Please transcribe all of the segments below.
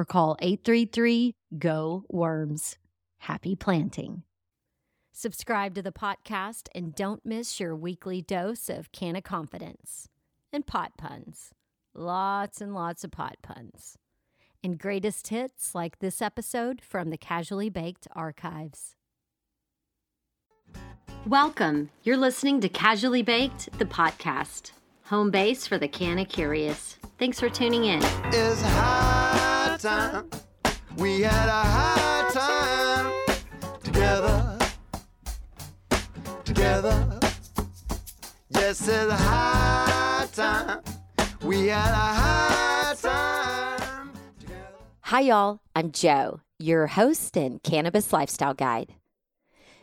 or call 833 GO WORMS. Happy planting. Subscribe to the podcast and don't miss your weekly dose of canna confidence and pot puns. Lots and lots of pot puns. And greatest hits like this episode from the Casually Baked archives. Welcome. You're listening to Casually Baked, the podcast, home base for the canna curious. Thanks for tuning in. Time. We had a time together. Together. Yes, it's high time. We had a time together. Hi, y'all. I'm Joe, your host and cannabis lifestyle guide.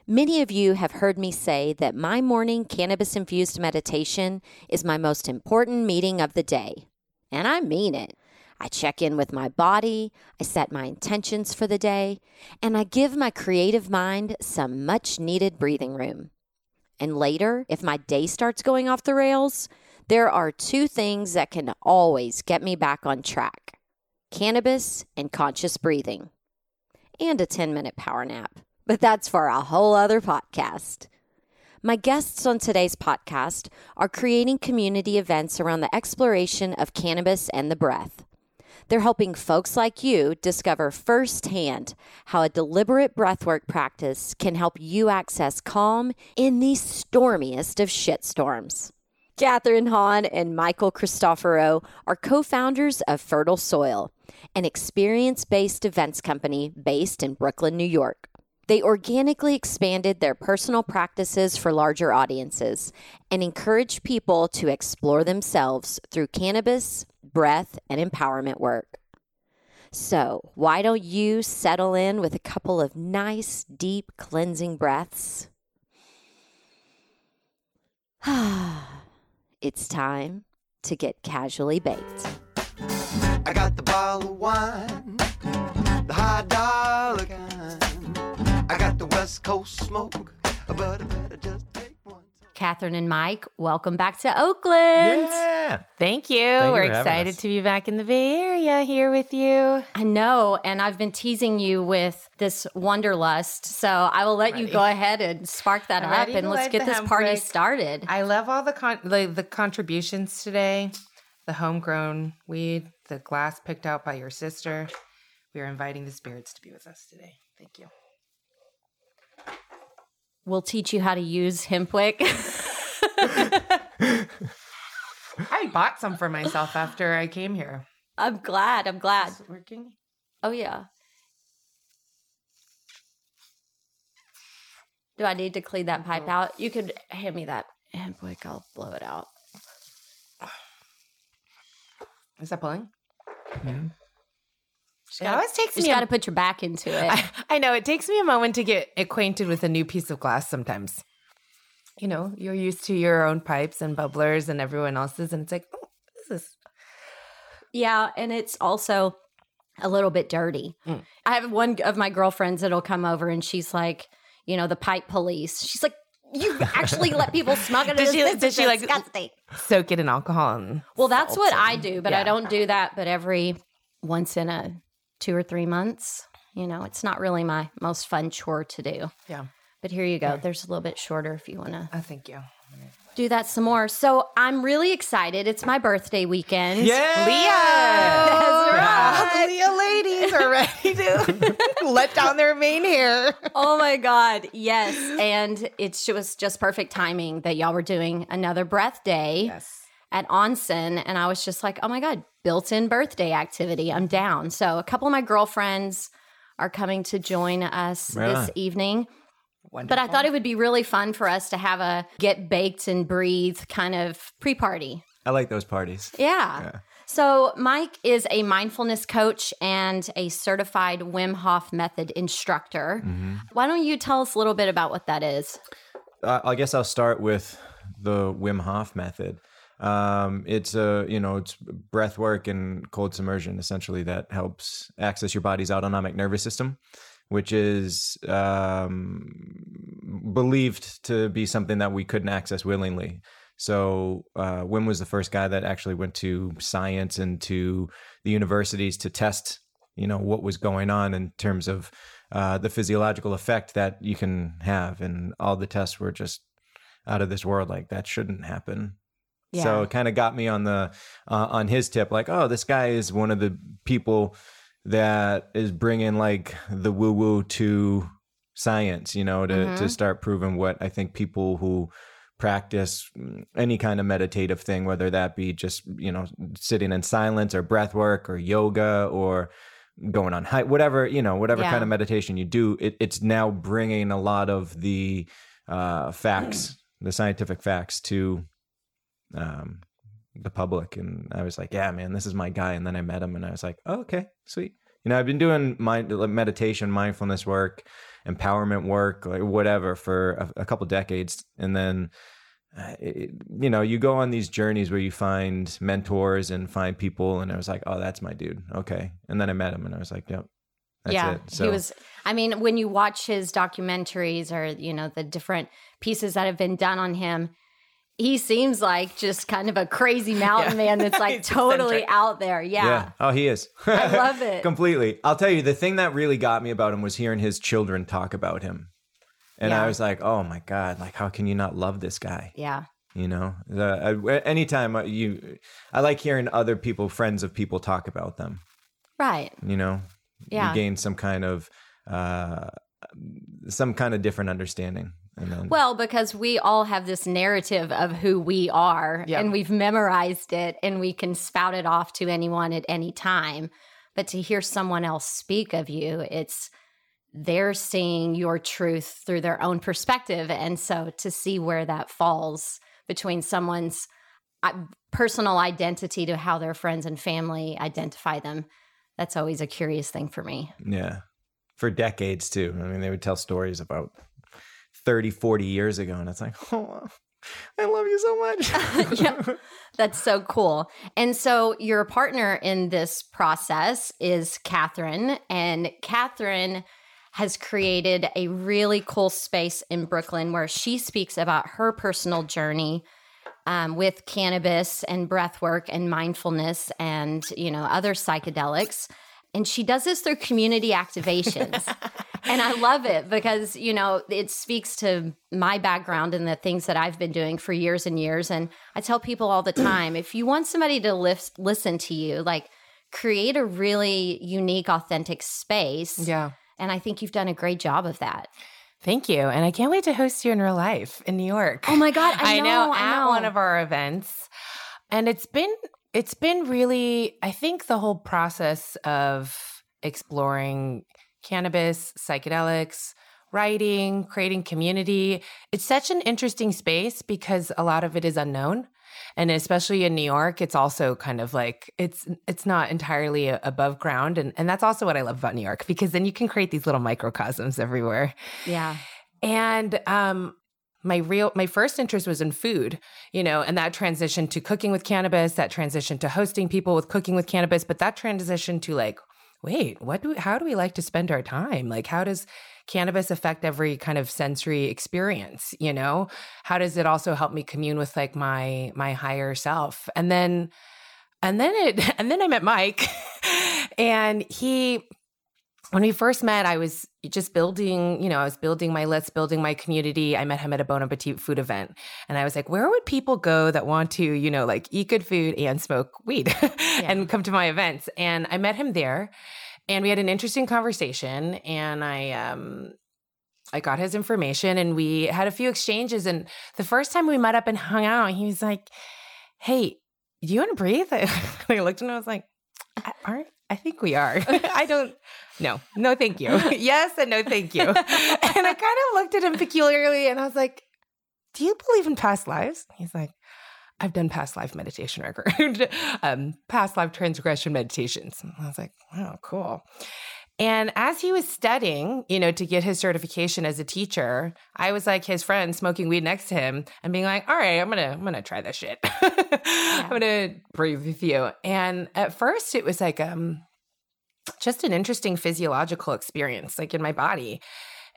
Many of you have heard me say that my morning cannabis infused meditation is my most important meeting of the day. And I mean it. I check in with my body, I set my intentions for the day, and I give my creative mind some much needed breathing room. And later, if my day starts going off the rails, there are two things that can always get me back on track cannabis and conscious breathing, and a 10 minute power nap. But that's for a whole other podcast. My guests on today's podcast are creating community events around the exploration of cannabis and the breath. They're helping folks like you discover firsthand how a deliberate breathwork practice can help you access calm in the stormiest of shitstorms. Catherine Hahn and Michael Cristoforo are co founders of Fertile Soil, an experience based events company based in Brooklyn, New York. They organically expanded their personal practices for larger audiences and encouraged people to explore themselves through cannabis, breath, and empowerment work. So, why don't you settle in with a couple of nice, deep, cleansing breaths? it's time to get casually baked. I got the bottle of wine, the high dollar kind. I the West Coast smoke, but I better just take one. Catherine and Mike, welcome back to Oakland. Yeah. Thank you. you We're for having excited to be back in the Bay Area here with you. I know, and I've been teasing you with this wanderlust, so I will let you go ahead and spark that I'm up, and let's get this party brick. started. I love all the con- the, the contributions today. The homegrown weed, the glass picked out by your sister. We are inviting the spirits to be with us today. Thank you. We'll teach you how to use Hempwick. I bought some for myself after I came here. I'm glad. I'm glad. Is it working? Oh yeah. Do I need to clean that pipe out? You could hand me that Hempwick. I'll blow it out. Is that pulling? Yeah. It always takes Just me. got to put your back into it. I, I know it takes me a moment to get acquainted with a new piece of glass. Sometimes, you know, you're used to your own pipes and bubblers and everyone else's, and it's like, oh, what is this? Yeah, and it's also a little bit dirty. Mm. I have one of my girlfriends that'll come over and she's like, you know, the pipe police. She's like, you actually let people smoke it. Does she- This is she, like, disgusting." Soak it in alcohol and Well, that's what and- I do, but I don't do that. But every once in a two or three months, you know, it's not really my most fun chore to do. Yeah. But here you go. There's a little bit shorter if you want to Oh, thank you. do that some more. So I'm really excited. It's my birthday weekend. Yeah. Leo. Right. Leo ladies are ready to let down their mane hair. oh my God. Yes. And it's just just perfect timing that y'all were doing another breath day Yes. At Onsen. And I was just like, oh my God, built in birthday activity. I'm down. So a couple of my girlfriends are coming to join us Right this on. evening. Wonderful. But I thought it would be really fun for us to have a get baked and breathe kind of pre party. I like those parties. Yeah. Yeah. So, Mike is a mindfulness coach and a certified Wim Hof method instructor. Mm-hmm. Why don't you tell us a little bit about what that is? Uh, I guess I'll start with the Wim Hof method. Um, it's a you know it's breath work and cold submersion essentially that helps access your body's autonomic nervous system, which is um, believed to be something that we couldn't access willingly. So uh, Wim was the first guy that actually went to science and to the universities to test, you know, what was going on in terms of uh, the physiological effect that you can have, and all the tests were just out of this world. Like that shouldn't happen. So it kind of got me on the uh, on his tip, like, oh, this guy is one of the people that is bringing like the woo woo to science, you know, to to Mhm. start proving what I think people who practice any kind of meditative thing, whether that be just you know sitting in silence or breath work or yoga or going on hike, whatever you know, whatever Yeah. kind of meditation you do, it, it's now bringing a lot of the uh, facts, the scientific facts, to um, the public. And I was like, yeah, man, this is my guy. And then I met him, and I was like, oh, okay, sweet. You know, I've been doing mind meditation, mindfulness work, empowerment work, like whatever, for a, a couple decades, and then. uh, It, you know, you go on these journeys where you find mentors and find people, and I was like, "Oh, that's my dude." Okay, and then I met him, and I was like, "Yep, that's yeah. it." So He was, I mean, when you watch his documentaries or, you know, the different pieces that have been done on him, he seems like just kind of a crazy mountain man that's like totally eccentric. out there. Yeah. Oh, he is. I love it. Completely. I'll tell you, the thing that really got me about him was hearing his children talk about him. And Yeah. I was like, oh my God, like, how can you not love this guy? Yeah. You know, uh, anytime uh, you, I like hearing other people, friends of people talk about them, Right. you know, Yeah. you gain some kind of, uh, some kind of different understanding. And then, Well, because we all have this narrative of who we are Yeah. and we've memorized it and we can spout it off to anyone at any time. But to hear someone else speak of you, it's they're seeing your truth through their own perspective. And so to see where that falls between someone's uh, personal identity to how their friends and family identify them, that's always a curious thing for me. yeah, for decades too. I mean, they would tell stories about 30, 40 years ago. And it's like, oh, I love you so much. Yeah. That's so cool. And so your partner in this process is Catherine, and Catherine has created a really cool space in Brooklyn where she speaks about her personal journey um, with cannabis and breath work and mindfulness and you know other psychedelics. And she does this through community activations. and I love it because, you know, it speaks to my background and the things that I've been doing for years and years. And I tell people all the time if you want somebody to lift, listen to you, like create a really unique, authentic space. Yeah. And I think you've done a great job of that. Thank you. And I can't wait to host you in real life in New York. Oh my God, I know, I at know. one of our events. And it's been it's been really I think the whole process of exploring cannabis, psychedelics, writing, creating community, it's such an interesting space because a lot of it is unknown. And especially in New York, it's also kind of like it's it's not entirely above ground and and that's also what I love about New York because then you can create these little microcosms everywhere. Yeah. And um my real my first interest was in food, you know, and that transition to cooking with cannabis, that transition to hosting people with cooking with cannabis, but that transition to like wait, what do we, how do we like to spend our time? Like, how does cannabis affect every kind of sensory experience? You know, how does it also help me commune with like my my higher self? And then, and then it, and then I met Mike, and he when we first met, I was just building, you know, I was building my list, building my community. I met him at a Bon Appetit food event. And I was like, where would people go that want to, you know, like eat good food and smoke weed yeah. and come to my events? And I met him there and we had an interesting conversation. And I, um, I got his information and we had a few exchanges. And the first time we met up and hung out, he was like, Hey, do you want to breathe? I looked at him and I was like, aren't I think we are. I don't, no, no, thank you. yes, and no, thank you. and I kind of looked at him peculiarly and I was like, Do you believe in past lives? He's like, I've done past life meditation record, um, past life transgression meditations. And I was like, Wow, cool. And as he was studying, you know, to get his certification as a teacher, I was like his friend smoking weed next to him and being like, all right, I'm gonna, I'm gonna try this shit. yeah. I'm gonna breathe with you. And at first it was like um just an interesting physiological experience, like in my body.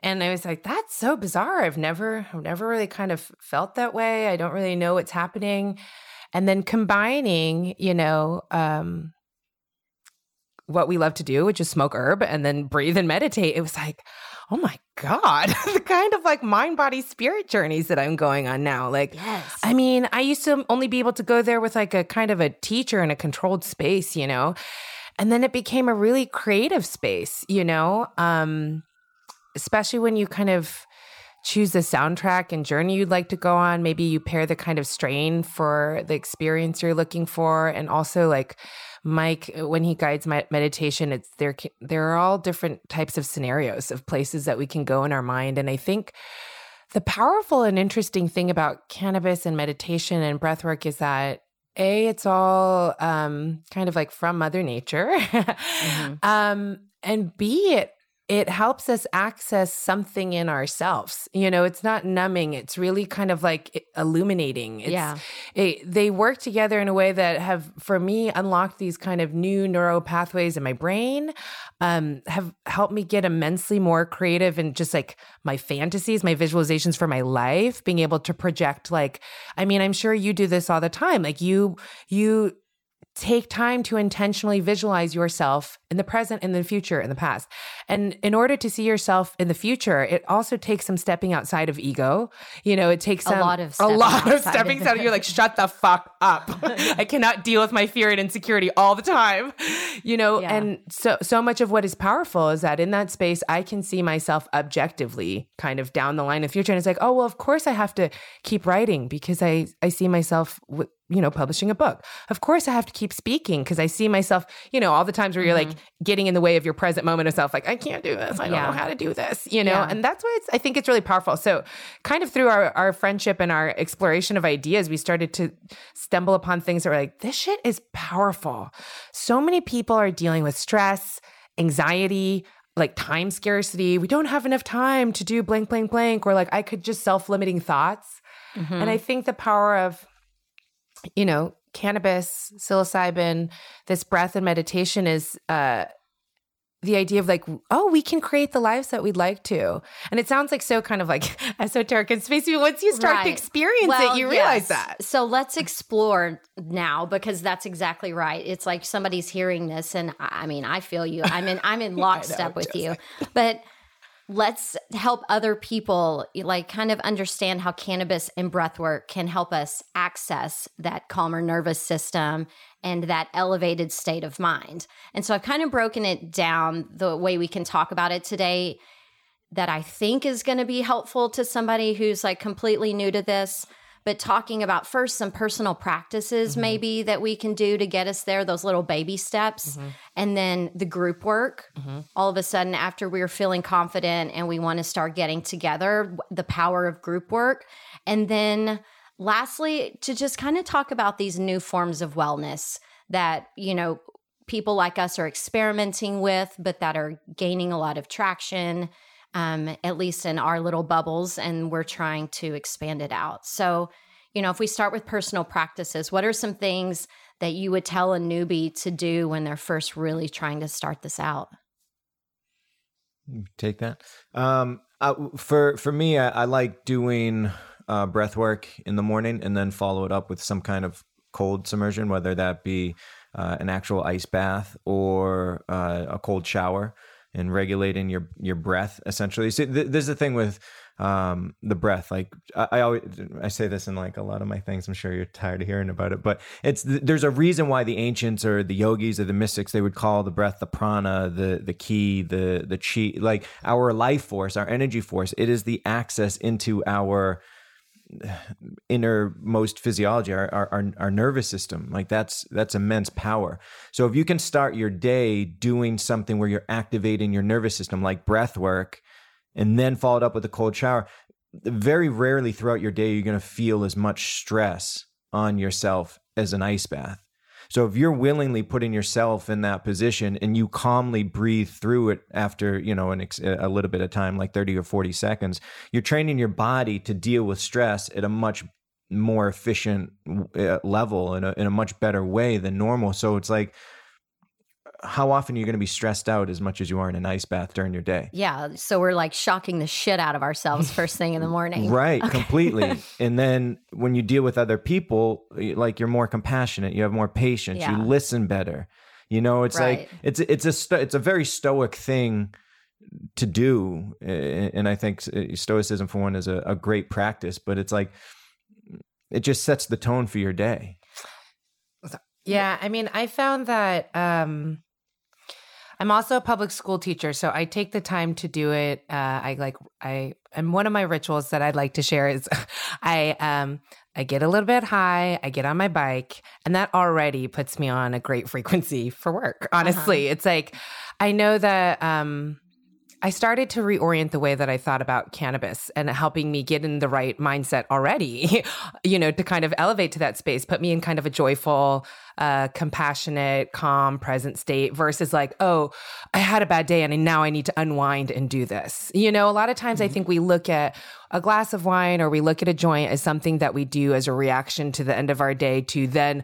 And I was like, that's so bizarre. I've never, I've never really kind of felt that way. I don't really know what's happening. And then combining, you know, um, what we love to do, which is smoke herb and then breathe and meditate, it was like, oh my God, the kind of like mind, body, spirit journeys that I'm going on now. Like, yes. I mean, I used to only be able to go there with like a kind of a teacher in a controlled space, you know? And then it became a really creative space, you know? Um, especially when you kind of choose the soundtrack and journey you'd like to go on. Maybe you pair the kind of strain for the experience you're looking for. And also, like, Mike, uh, when he guides my meditation, it's there. There are all different types of scenarios of places that we can go in our mind, and I think the powerful and interesting thing about cannabis and meditation and breathwork is that a it's all um, kind of like from Mother Nature, mm-hmm. um, and b it it helps us access something in ourselves. You know, it's not numbing, it's really kind of like illuminating. It's, yeah. It, they work together in a way that have, for me, unlocked these kind of new neural pathways in my brain, um, have helped me get immensely more creative and just like my fantasies, my visualizations for my life, being able to project like, I mean, I'm sure you do this all the time. Like you, you, take time to intentionally visualize yourself in the present, in the future, in the past. And in order to see yourself in the future, it also takes some stepping outside of ego. You know, it takes some, a lot of a lot of stepping out. You're like, shut the fuck up. I cannot deal with my fear and insecurity all the time. You know, yeah. and so so much of what is powerful is that in that space, I can see myself objectively, kind of down the line in the future. And it's like, oh well, of course I have to keep writing because I I see myself with you know, publishing a book. Of course, I have to keep speaking because I see myself, you know, all the times where you're mm-hmm. like getting in the way of your present moment of self, like, I can't do this. I don't yeah. know how to do this, you know? Yeah. And that's why it's, I think it's really powerful. So, kind of through our, our friendship and our exploration of ideas, we started to stumble upon things that were like, this shit is powerful. So many people are dealing with stress, anxiety, like time scarcity. We don't have enough time to do blank, blank, blank, or like I could just self limiting thoughts. Mm-hmm. And I think the power of you know, cannabis, psilocybin, this breath and meditation is uh, the idea of like, oh, we can create the lives that we'd like to. And it sounds like so kind of like esoteric and spacey. Once you start right. to experience well, it, you realize yes. that. So let's explore now because that's exactly right. It's like somebody's hearing this, and I mean, I feel you. I'm in I'm in lockstep with you. But let's help other people like kind of understand how cannabis and breathwork can help us access that calmer nervous system and that elevated state of mind. And so I've kind of broken it down the way we can talk about it today that I think is going to be helpful to somebody who's like completely new to this but talking about first some personal practices mm-hmm. maybe that we can do to get us there, those little baby steps, mm-hmm. and then the group work. Mm-hmm. All of a sudden, after we're feeling confident and we want to start getting together, the power of group work. And then lastly, to just kind of talk about these new forms of wellness that, you know, people like us are experimenting with, but that are gaining a lot of traction um, at least in our little bubbles, and we're trying to expand it out. So, you know, if we start with personal practices, what are some things that you would tell a newbie to do when they're first really trying to start this out? Take that. Um, uh, for for me, I, I like doing uh, breath work in the morning and then follow it up with some kind of cold submersion, whether that be uh, an actual ice bath or uh, a cold shower, and regulating your your breath. Essentially, see, th- there's the thing with um, the breath. Like I, I, always, I say this in like a lot of my things. I'm sure you're tired of hearing about it, but it's there's a reason why the ancients or the yogis or the mystics they would call the breath the prana, the the key, the the chi, like our life force, our energy force. It is the access into our innermost physiology our, our our nervous system like that's that's immense power so if you can start your day doing something where you're activating your nervous system like breath work and then followed up with a cold shower, very rarely throughout your day you're going to feel as much stress on yourself as an ice bath. So if you're willingly putting yourself in that position and you calmly breathe through it after, you know, an ex- a little bit of time, like 30 or 40 seconds, you're training your body to deal with stress at a much more efficient uh, level in a, in a much better way than normal. So it's like how often you're you going to be stressed out as much as you are in an ice bath during your day? Yeah. So we're like shocking the shit out of ourselves first thing in the morning. right. Okay. Completely. and then when you deal with other people, like you're more compassionate, you have more patience, yeah. you listen better. You know, it's right. like, it's, it's a, sto- it's a very stoic thing to do. And I think stoicism for one is a, a great practice, but it's like, it just sets the tone for your day. Yeah, I mean, I found that um I'm also a public school teacher, so I take the time to do it. Uh, I like I and one of my rituals that I'd like to share is I um I get a little bit high, I get on my bike, and that already puts me on a great frequency for work. Honestly, uh-huh. it's like I know that um I started to reorient the way that I thought about cannabis and helping me get in the right mindset already, you know, to kind of elevate to that space, put me in kind of a joyful, uh, compassionate, calm, present state versus like, oh, I had a bad day and now I need to unwind and do this. You know, a lot of times mm-hmm. I think we look at a glass of wine or we look at a joint as something that we do as a reaction to the end of our day to then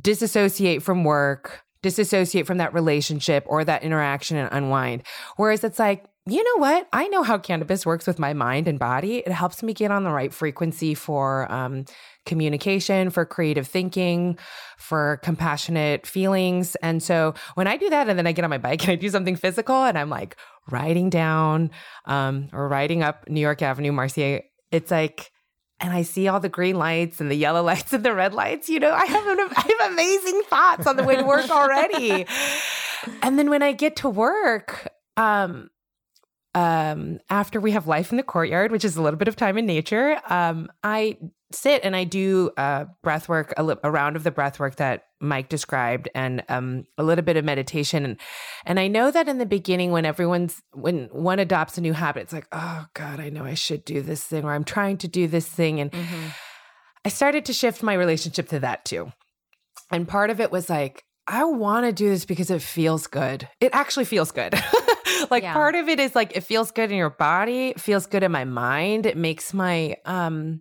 disassociate from work disassociate from that relationship or that interaction and unwind. Whereas it's like, you know what? I know how cannabis works with my mind and body. It helps me get on the right frequency for um, communication, for creative thinking, for compassionate feelings. And so when I do that and then I get on my bike and I do something physical and I'm like riding down um, or riding up New York Avenue, Marcia, it's like, and I see all the green lights and the yellow lights and the red lights, you know, I have, an, I have amazing thoughts on the way to work already. and then when I get to work, um, um, after we have life in the courtyard, which is a little bit of time in nature, um, I sit and I do uh, breath work, a, a, round of the breath work that Mike described, and um, a little bit of meditation. And and I know that in the beginning, when everyone's when one adopts a new habit, it's like, oh God, I know I should do this thing, or I'm trying to do this thing, and mm-hmm. I started to shift my relationship to that too. And part of it was like, I want to do this because it feels good. It actually feels good. like yeah. part of it is like it feels good in your body, it feels good in my mind. It makes my um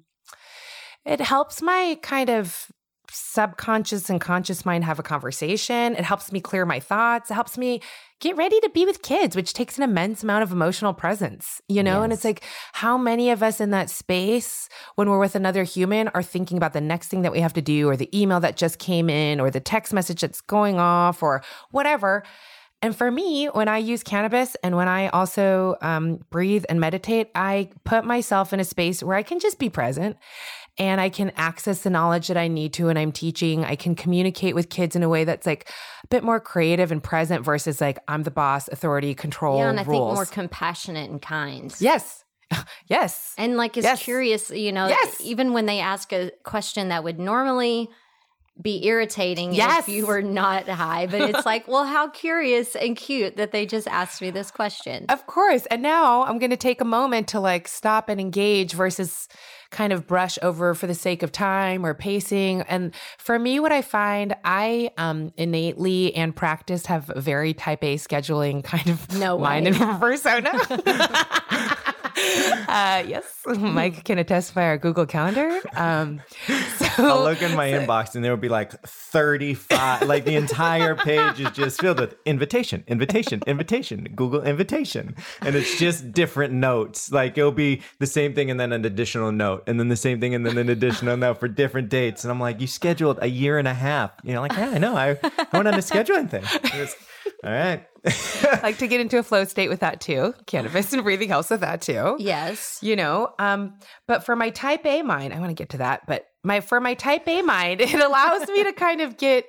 it helps my kind of subconscious and conscious mind have a conversation. It helps me clear my thoughts. It helps me get ready to be with kids, which takes an immense amount of emotional presence, you know? Yes. And it's like, how many of us in that space, when we're with another human, are thinking about the next thing that we have to do, or the email that just came in, or the text message that's going off, or whatever. And for me, when I use cannabis and when I also um, breathe and meditate, I put myself in a space where I can just be present and I can access the knowledge that I need to when I'm teaching. I can communicate with kids in a way that's like a bit more creative and present versus like I'm the boss, authority, control. Yeah, and I rules. think more compassionate and kind. Yes. yes. And like is yes. curious, you know, yes. even when they ask a question that would normally be irritating yes. if you were not high. But it's like, well, how curious and cute that they just asked me this question. Of course. And now I'm going to take a moment to like stop and engage versus kind of brush over for the sake of time or pacing. And for me, what I find, I um, innately and practice have very type A scheduling kind of no mind and persona. Uh, yes, Mike can attest by our Google Calendar. Um, so I'll look in my inbox and there will be like 35, like the entire page is just filled with invitation, invitation, invitation, Google invitation. And it's just different notes. Like it'll be the same thing and then an additional note, and then the same thing and then an additional note for different dates. And I'm like, you scheduled a year and a half. You know, like, yeah, I know. I, I went on a scheduling thing. It's- all right. like to get into a flow state with that too. Cannabis and breathing helps with that too. Yes. You know, um, but for my type A mind, I want to get to that, but my for my type A mind, it allows me to kind of get,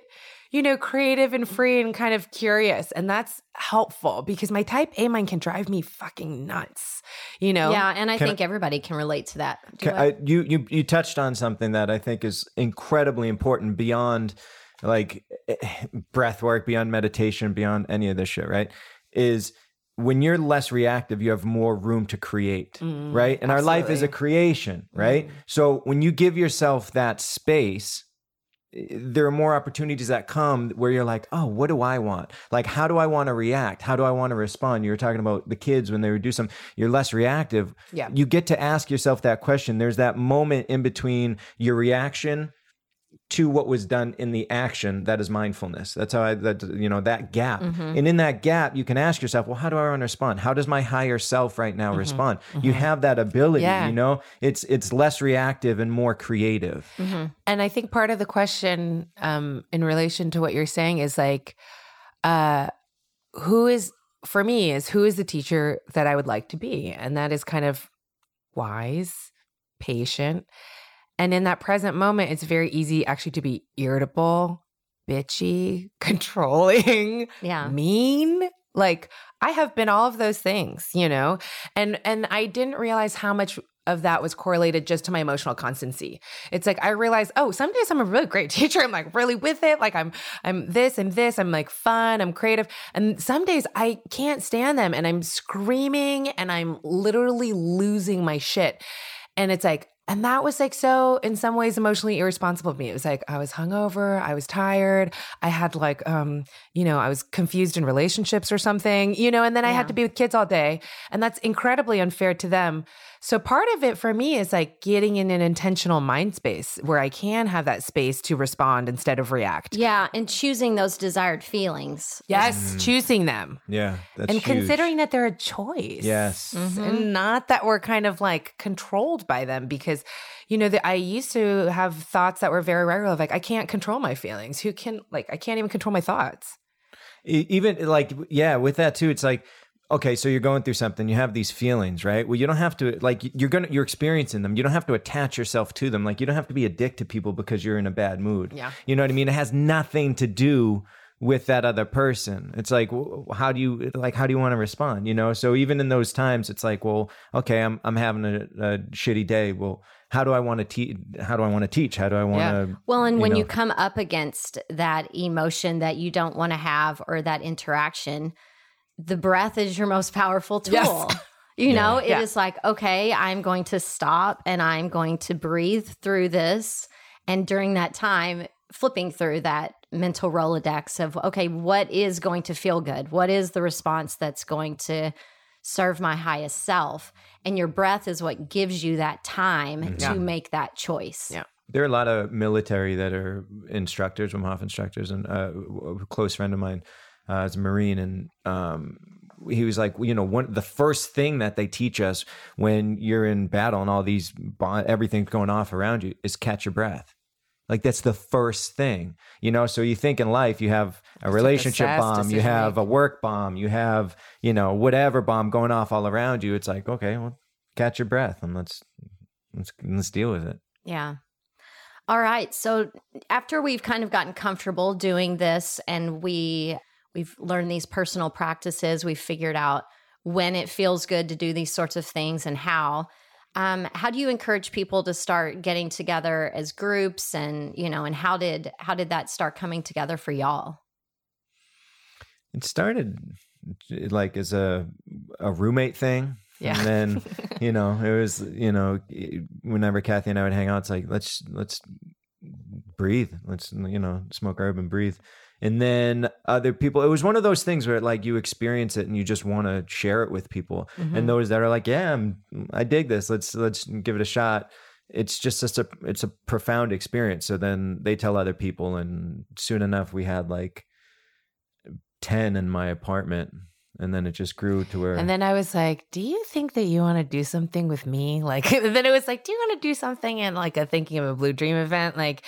you know, creative and free and kind of curious. And that's helpful because my type A mind can drive me fucking nuts. You know? Yeah, and I Can think everybody can relate to that. Do Ca- I- I, you you you touched on something that I think is incredibly important beyond like breath work, beyond meditation, beyond any of this shit, right? Is when you're less reactive, you have more room to create, Mm, right? And our life is a creation, right? So when you give yourself that space, eh, there are more opportunities that come where you're like, oh, what do I want? Like, how do I want to react? How do I want to respond? You were talking about the kids when they would do something, you're less reactive. Yeah. You get to ask yourself that question. There's that moment in between your reaction to what was done in the action that is mindfulness. That's how i that you know that gap. And in that gap you can ask yourself well how do i want to respond? How does my higher self right now respond? You have that ability Yeah. you know? It's it's less reactive and more creative. And I think part of the question um, in relation to what you're saying is like, uh, who is, for me, is who is the teacher that I would like to be? And that is kind of wise, patient. And in that present moment, it's very easy actually to be irritable, bitchy, controlling, yeah. mean. Like i have been all of those things you know? And and i didn't realize how much of that was correlated just to my emotional constancy. It's like i realized oh some days i'm a really great teacher. I'm like really with it. Like i'm i'm this and this i'm like fun i'm creative. And some days i can't stand them and i'm screaming and i'm literally losing my shit. And it's like and that was like so, in some ways, emotionally irresponsible of me. It was like I was hungover, I was tired, I had like, um, you know, I was confused in relationships or something, you know, and then I Yeah. had to be with kids all day. And that's incredibly unfair to them. So part of it for me is like getting in an intentional mind space where I can have that space to respond instead of react. Yeah, and choosing those desired feelings. Yes, mm-hmm. choosing them yeah that's and huge. considering that they're a choice. yes mm-hmm. and not that we're kind of like controlled by them because you know that i used to have thoughts that were very regular of like i can't control my feelings who can like i can't even control my thoughts even like yeah with that too it's like okay so you're going through something you have these feelings right? Well you don't have to like you're gonna you're experiencing them. You don't have to attach yourself to them. Like you don't have to be a dick to people because you're in a bad mood. Yeah. you know what i mean? It has nothing to do with that other person. It's like how do you like how do you want to respond you know? So even in those times it's like well okay i'm i'm having a, a shitty day. Well how do i want to teach how do i want to teach? How do i want to Well, and when know. you come up against that emotion that you don't want to have or that interaction, the breath is your most powerful tool. Yes. You know, it is Yeah. like, okay, I'm going to stop and I'm going to breathe through this. And during that time, flipping through that mental Rolodex of, okay, what is going to feel good? What is the response that's going to serve my highest self? And your breath is what gives you that time Yeah. to make that choice. Yeah. There are a lot of military that are instructors, Wim Hof instructors, and uh, a close friend of mine uh, is a Marine, and um, he was like, you know, one the first thing that they teach us when you're in battle and all these everything's going off around you is catch your breath. Like that's the first thing, you know. So you think in life you have a relationship assess, bomb, you have a work bomb, you have you know whatever bomb going off all around you. It's like okay, well, catch your breath and let's let's let's deal with it. Yeah. All right. So after we've kind of gotten comfortable doing this and we we've learned these personal practices, we've figured out when it feels good to do these sorts of things and how. Um, how do you encourage people to start getting together as groups and you know and how did how did that start coming together for y'all? It started like as a a roommate thing. Yeah. And then, you know, it was, you know, whenever Kathy and I would hang out, it's like, let's, let's breathe. Let's, you know, smoke herb and breathe. And then other people, it was one of those things where like you experience it and you just want to share it with people. Mm-hmm. And those that are like, yeah, I'm, I dig this. Let's let's give it a shot. It's just such a it's a profound experience. So then they tell other people, and soon enough we had like ten in my apartment, and then it just grew to where. And then I was like, "Do you think that you want to do something with me?" Like, then it was like, "Do you want to do something?" And like a thinking of a Blue Dream event, like,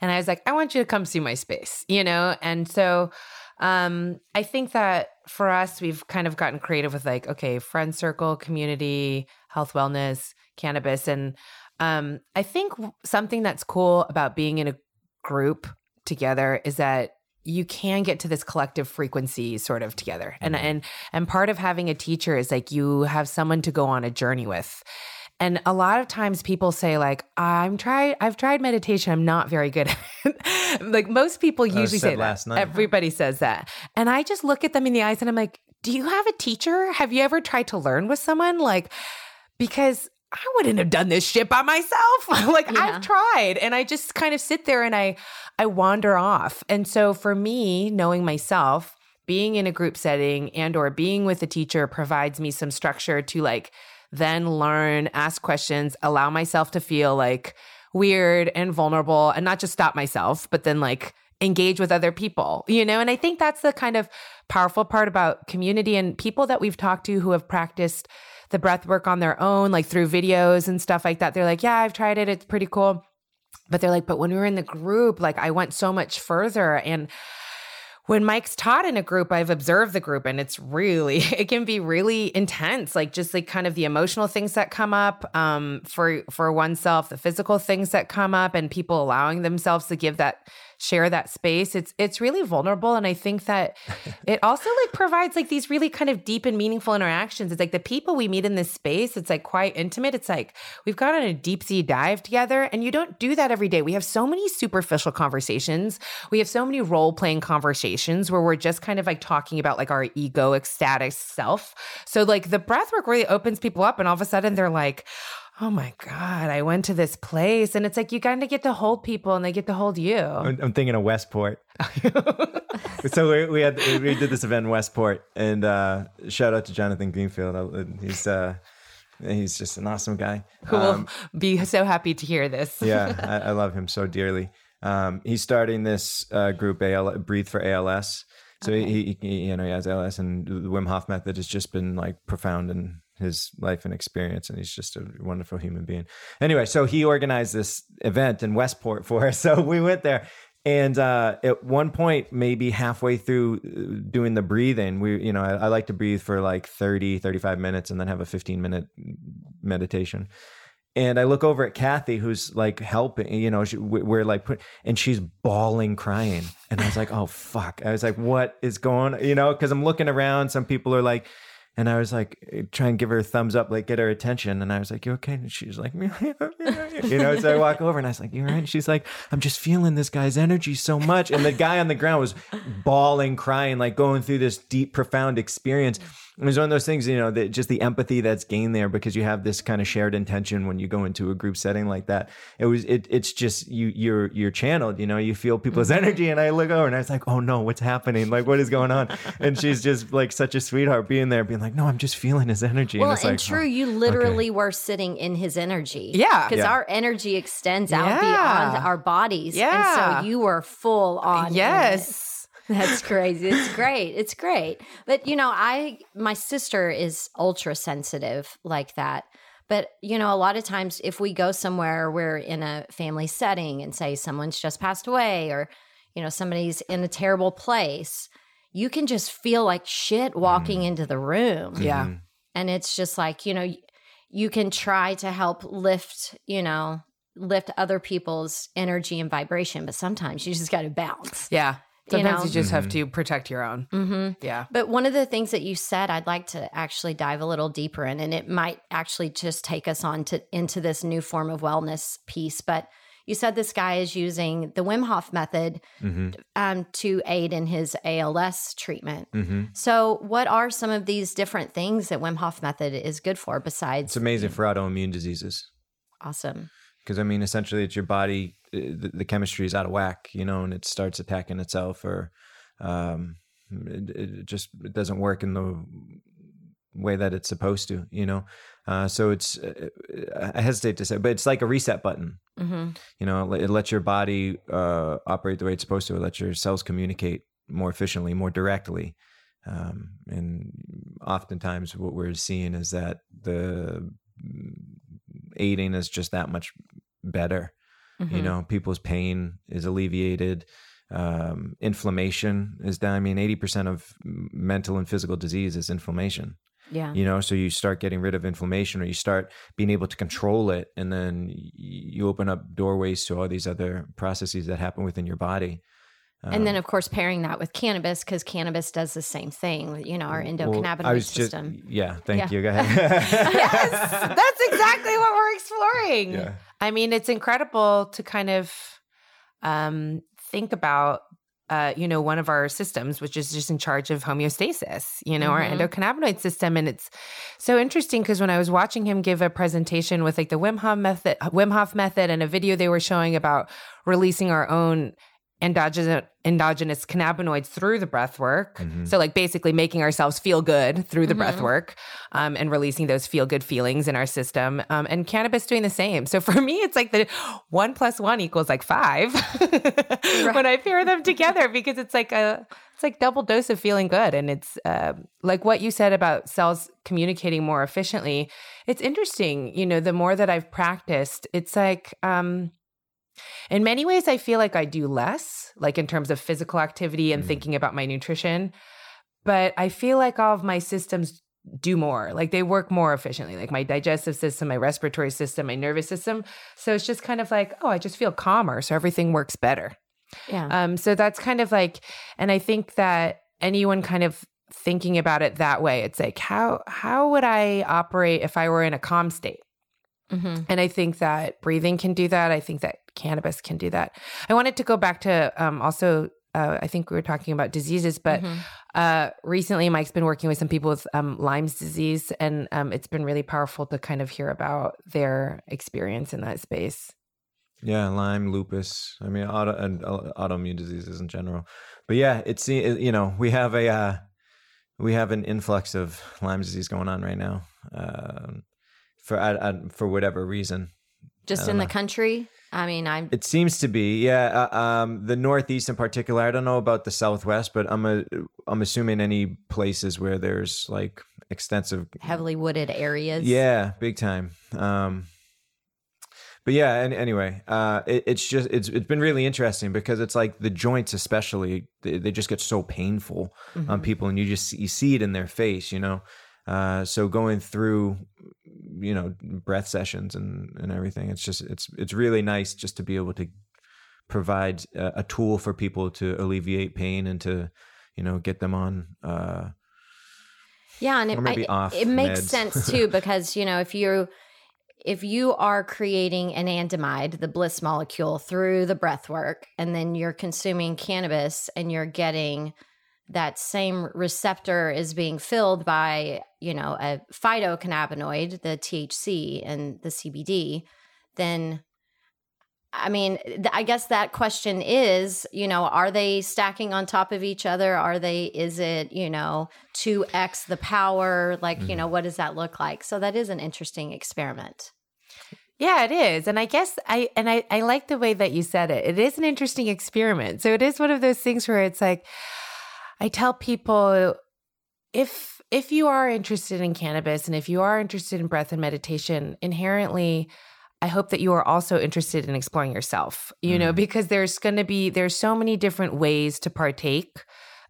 and I was like, "I want you to come see my space," you know. And so, um, I think that for us, we've kind of gotten creative with like, okay, friend circle, community, health, wellness, cannabis, and um, I think something that's cool about being in a group together is that you can get to this collective frequency sort of together. And and and part of having a teacher is like you have someone to go on a journey with and a lot of times people say like i'm tried i've tried meditation i'm not very good at it. like most people usually said say that night. everybody says that and i just look at them in the eyes and i'm like do you have a teacher have you ever tried to learn with someone like because I wouldn't have done this shit by myself. like Yeah. I've tried and I just kind of sit there and I I wander off. And so for me, knowing myself, being in a group setting and or being with a teacher provides me some structure to like then learn, ask questions, allow myself to feel like weird and vulnerable and not just stop myself, but then like engage with other people, you know? And I think that's the kind of powerful part about community and people that we've talked to who have practiced the breath work on their own, like through videos and stuff like that. They're like, yeah, I've tried it. It's pretty cool. But they're like, but when we were in the group, like I went so much further. And when Mike's taught in a group, I've observed the group and it's really, it can be really intense. Like just like kind of the emotional things that come up um, for for oneself, the physical things that come up, and people allowing themselves to give that share that space. It's it's really vulnerable, and I think that it also like provides like these really kind of deep and meaningful interactions. It's like the people we meet in this space. It's like quite intimate. It's like we've gone on a deep sea dive together, and you don't do that every day. We have so many superficial conversations. We have so many role playing conversations where we're just kind of like talking about like our ego ecstatic self. So like the breath work really opens people up, and all of a sudden they're like. Oh my God, I went to this place. And it's like you kind of get to hold people and they get to hold you. I'm, I'm thinking of Westport. so we, we had we did this event in Westport, and uh, shout out to Jonathan Greenfield. He's uh, he's just an awesome guy. who Um, will be so happy to hear this. yeah, I, I love him so dearly. Um, he's starting this uh, group AL, Breathe for ALS. So he, he, you know, he has ALS, and the Wim Hof method has just been like profound in his life and experience, and he's just a wonderful human being. Anyway, so he organized this event in Westport for us. So we went there, and uh, at one point, maybe halfway through uh, doing the breathing, we, you know, I, I like to breathe for like 30, 35 minutes, and then have a 15 minute meditation and I look over at Kathy, who's like helping, you know, she, we- we're like, put, and she's bawling, crying. And I was like, oh, fuck. I was like, what is going, on? you know, because I'm looking around. Some people are like, and I was like, eh, try and give her a thumbs up, like get her attention. And I was like, you okay? And she's like, you know, so I walk over and I was like, you all right? And she's like, I'm just feeling this guy's energy so much. And the guy on the ground was bawling, crying, like going through this deep, profound experience. It was one of those things, you know, that just the empathy that's gained there because you have this kind of shared intention when you go into a group setting like that. It was, it, it's just you, you're, you're channeled. You know, you feel people's energy, and I look over and I was like, oh no, what's happening? Like, what is going on? And she's just like such a sweetheart, being there, being like, no, I'm just feeling his energy. Well, it's and like, true, oh, you literally were sitting in his energy. Yeah. Because Yeah. our energy extends out Yeah. beyond our bodies. Yeah. And so you were full on. in it. Yes. That's crazy. It's great. It's great. But you know, I my sister is ultra sensitive like that. But you know, a lot of times if we go somewhere we're in a family setting and say someone's just passed away or you know, somebody's in a terrible place, you can just feel like shit walking into the room. Yeah. mhm. And it's just like, you know, you can try to help lift, you know, lift other people's energy and vibration, but sometimes you just got to bounce. Yeah. Sometimes you, know? just have to protect your own. Mm-hmm. Yeah. But one of the things that you said, I'd like to actually dive a little deeper in, and it might actually just take us on to into this new form of wellness piece. But you said this guy is using the Wim Hof method Mhm. um, to aid in his ALS treatment. Mhm. So, what are some of these different things that Wim Hof method is good for besides? It's amazing for autoimmune diseases. Awesome. because I mean, essentially, it's your body. uh, The, the chemistry is out of whack, you know, and it starts attacking itself, or um, it, it just it doesn't work in the way that it's supposed to, you know. Uh, so it's uh, I hesitate to say, but it's like a reset button. Mm-hmm. You know, it lets your body uh, operate the way it's supposed to. It lets your cells communicate more efficiently, more directly. Um, and oftentimes, what we're seeing is that the aiding is just that much better. Mm-hmm. You know, people's pain is alleviated. Um, inflammation is down. I mean, 80% of mental and physical disease is inflammation Yeah. you know so you start getting rid of inflammation or you start being able to control it and then you open up doorways to all these other processes that happen within your body and then, Um, of course, pairing that with cannabis because cannabis does the same thing. You know, our endocannabinoid I was just- system. yeah thank Yeah. you go ahead yes, that's exactly what we're exploring. yeah I mean, it's incredible to kind of um, think about, uh, you know, one of our systems, which is just in charge of homeostasis, you know, Mhm. our endocannabinoid system. And it's so interesting because when I was watching him give a presentation with like the Wim Hof method, Wim Hof method, and a video they were showing about releasing our own endogenous endogenous cannabinoids through the breath work. Mhm. So like basically making ourselves feel good through the Mhm. breath work um, and releasing those feel good feelings in our system. Um, and cannabis doing the same. So for me, it's like the one plus one equals like five when I pair them together because it's like a it's like double dose of feeling good. And it's uh, like what you said about cells communicating more efficiently. It's interesting, you know, the more that I've practiced, it's like um, in many ways, I feel like I do less, like in terms of physical activity and Mm. thinking about my nutrition. But I feel like all of my systems do more, like they work more efficiently, like my digestive system, my respiratory system, my nervous system. So it's just kind of like, oh, I just feel calmer. So everything works better. Yeah. Um, so that's kind of like, and I think that anyone kind of thinking about it that way, it's like, how how would I operate if I were in a calm state? Hmm And I think that breathing can do that. I think that cannabis can do that. I wanted to go back to um, also, uh, I think we were talking about diseases, but Mhm. uh, recently Mike's been working with some people with um, Lyme's disease, and um, it's been really powerful to kind of hear about their experience in that space. yeah lyme lupus i mean auto and uh, autoimmune diseases in general but yeah it's it- you know we have a uh, we have an influx of lyme disease going on right now um, for I, I, for whatever reason Just in don't the country. I mean, I'm. It seems to be, yeah. Uh, um, the Northeast in particular. I don't know about the Southwest, but I'm a, I'm assuming any places where there's like extensive, heavily wooded areas. yeah, big time. Um, but yeah, and anyway, uh, it, it's just it's it's been really interesting because it's like the joints, especially, they, they just get so painful Mm-hmm. on people, and you just you see it in their face, you know. Uh, so going through, you know, breath sessions and and everything, it's just it's it's really nice just to be able to provide a, a tool for people to alleviate pain and to, you know, get them on. Uh, Yeah, and it, maybe I- off it makes meds. sense too because you know if you if you are creating anandamide, the bliss molecule through the breath work, and then you're consuming cannabis and you're getting that same receptor is being filled by you know a phytocannabinoid, the THC and the CBD, then I mean, I guess that question is, you know, are they stacking on top of each other? Are they, is it, you know, 2x the power? Like, you know, mm-hmm. what does that look like? So that is an interesting experiment. Yeah, it is. And I guess I and I, I like the way that you said it. It is an interesting experiment. So it is one of those things where it's like I tell people if if you are interested in cannabis and if you are interested in breath and meditation, inherently I hope that you are also interested in exploring yourself, you know, Mm. because there's going to be there's so many different ways to partake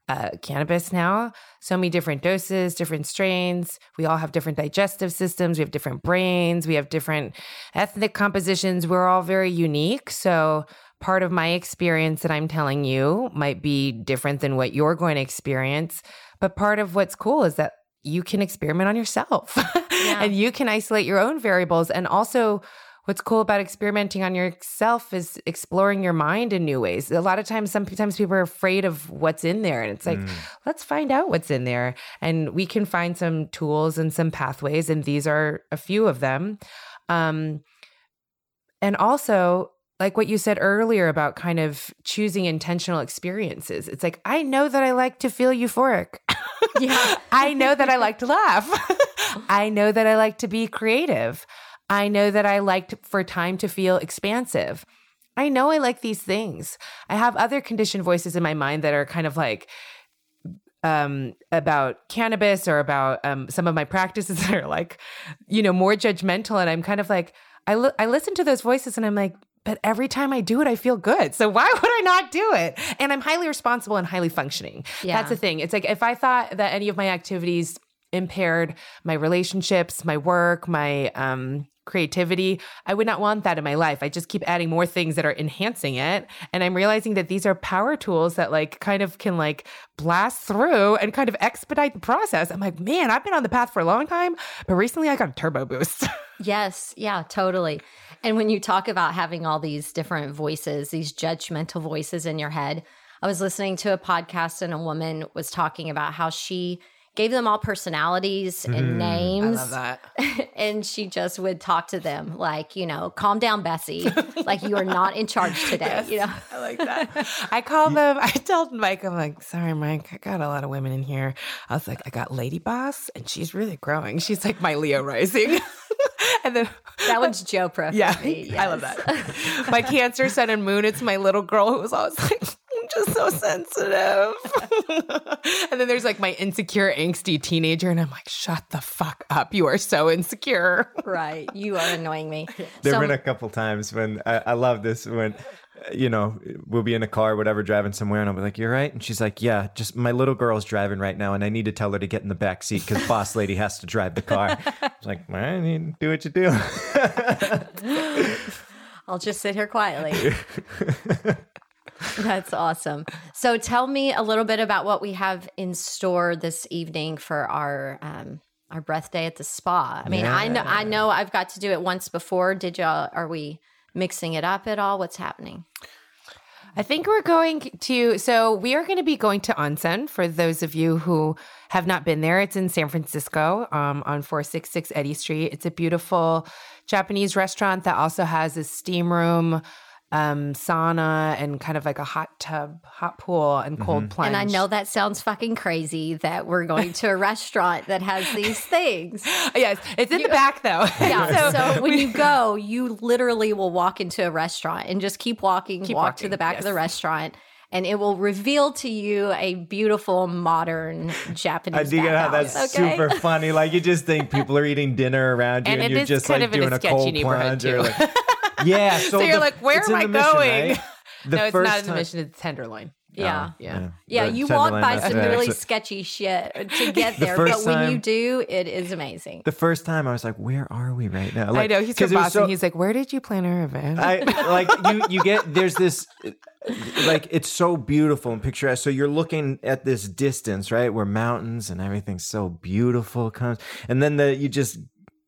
uh, cannabis now. So many different doses, different strains. We all have different digestive systems. We have different brains. We have different ethnic compositions. We're all very unique. So part of my experience that I'm telling you might be different than what you're going to experience. But part of what's cool is that you can experiment on yourself and you can isolate your own variables. And also, what's cool about experimenting on yourself is exploring your mind in new ways. A lot of times, sometimes people are afraid of what's in there. And it's like, Mm. let's find out what's in there. And we can find some tools and some pathways. And these are a few of them. Um, and also, like what you said earlier about kind of choosing intentional experiences. It's like, I know that I like to feel euphoric. Yeah. I know that I like to laugh. I know that I like to be creative. I know that I liked for time to feel expansive. I know I like these things. I have other conditioned voices in my mind that are kind of like um about cannabis or about um some of my practices that are like you know more judgmental and I'm kind of like I li- I listen to those voices and I'm like but every time I do it, I feel good. So why would I not do it? And I'm highly responsible and highly functioning. Yeah. That's the thing. It's like if I thought that any of my activities impaired my relationships, my work, my um, creativity, I would not want that in my life. I just keep adding more things that are enhancing it. And I'm realizing that these are power tools that like kind of can like blast through and kind of expedite the process. I'm like, man, I've been on the path for a long time, but recently I got a turbo boost. Yes, yeah, totally. And when you talk about having all these different voices, these judgmental voices in your head, I was listening to a podcast and a woman was talking about how she gave them all personalities and names. that. and she just would talk to them like, you know, calm down, Bessie. like you are not in charge today. You know, I like that. I called them. I told Mike, I'm like, sorry, Mike, I got a lot of women in here. I was like, I got Lady Boss, and she's really growing. She's like my Leo rising. and then that one's Joe Pro. yeah, me, I love that. my Cancer Sun and Moon. It's my little girl who was always like. I'm just so sensitive. and then there's like my insecure, angsty teenager, and I'm like, shut the fuck up. You are so insecure. right. You are annoying me. There So- have been a couple times when I, I love this when you know we'll be in a car, whatever, driving somewhere, and I'll be like, "You're right," and she's like, "Yeah, just my little girl's driving right now, and I need to tell her to get in the back seat because boss lady has to drive the car." I was like, "All right, you do what you do." I'll just sit here quietly. That's awesome. So tell me a little bit about what we have in store this evening for our um our breath day at the spa. I mean, I know I know I've got to do it once before. Did y'all are we mixing it up at all? What's happening? I think we're going to, so we are going to be going to Onsen for those of you who have not been there. It's in San Francisco um, on 466 Eddy Street. It's a beautiful Japanese restaurant that also has a steam room, um, sauna, and kind of like a hot tub, hot pool, and cold plunge. And I know that sounds fucking crazy that we're going to a restaurant that has these things. yes, it's in the back though. Yeah. So, when you go, you literally will walk into a restaurant and just keep walking, Keep walk to the back of the restaurant, and it will reveal to you a beautiful modern Japanese. I do get how that's okay? super funny. Like you just think people are eating dinner around you, And and, you're just like of a doing a, cold plunge. or too. like- yeah. So, So you're the- like, where am I the mission, going? right? No, it's not in the time- mission. It's Tenderloin. Yeah. Yeah. Yeah, The you walk by some right. really sketchy shit to get The there, but first when you do, it is amazing. The first time I was like, "Where are we right now?" I know he's from Boston. so- he's like, where did you plan our event? I like you. You get there's this like it's so beautiful and picturesque. So you're looking at this distance, right, where mountains and everything's so beautiful comes, and then the you just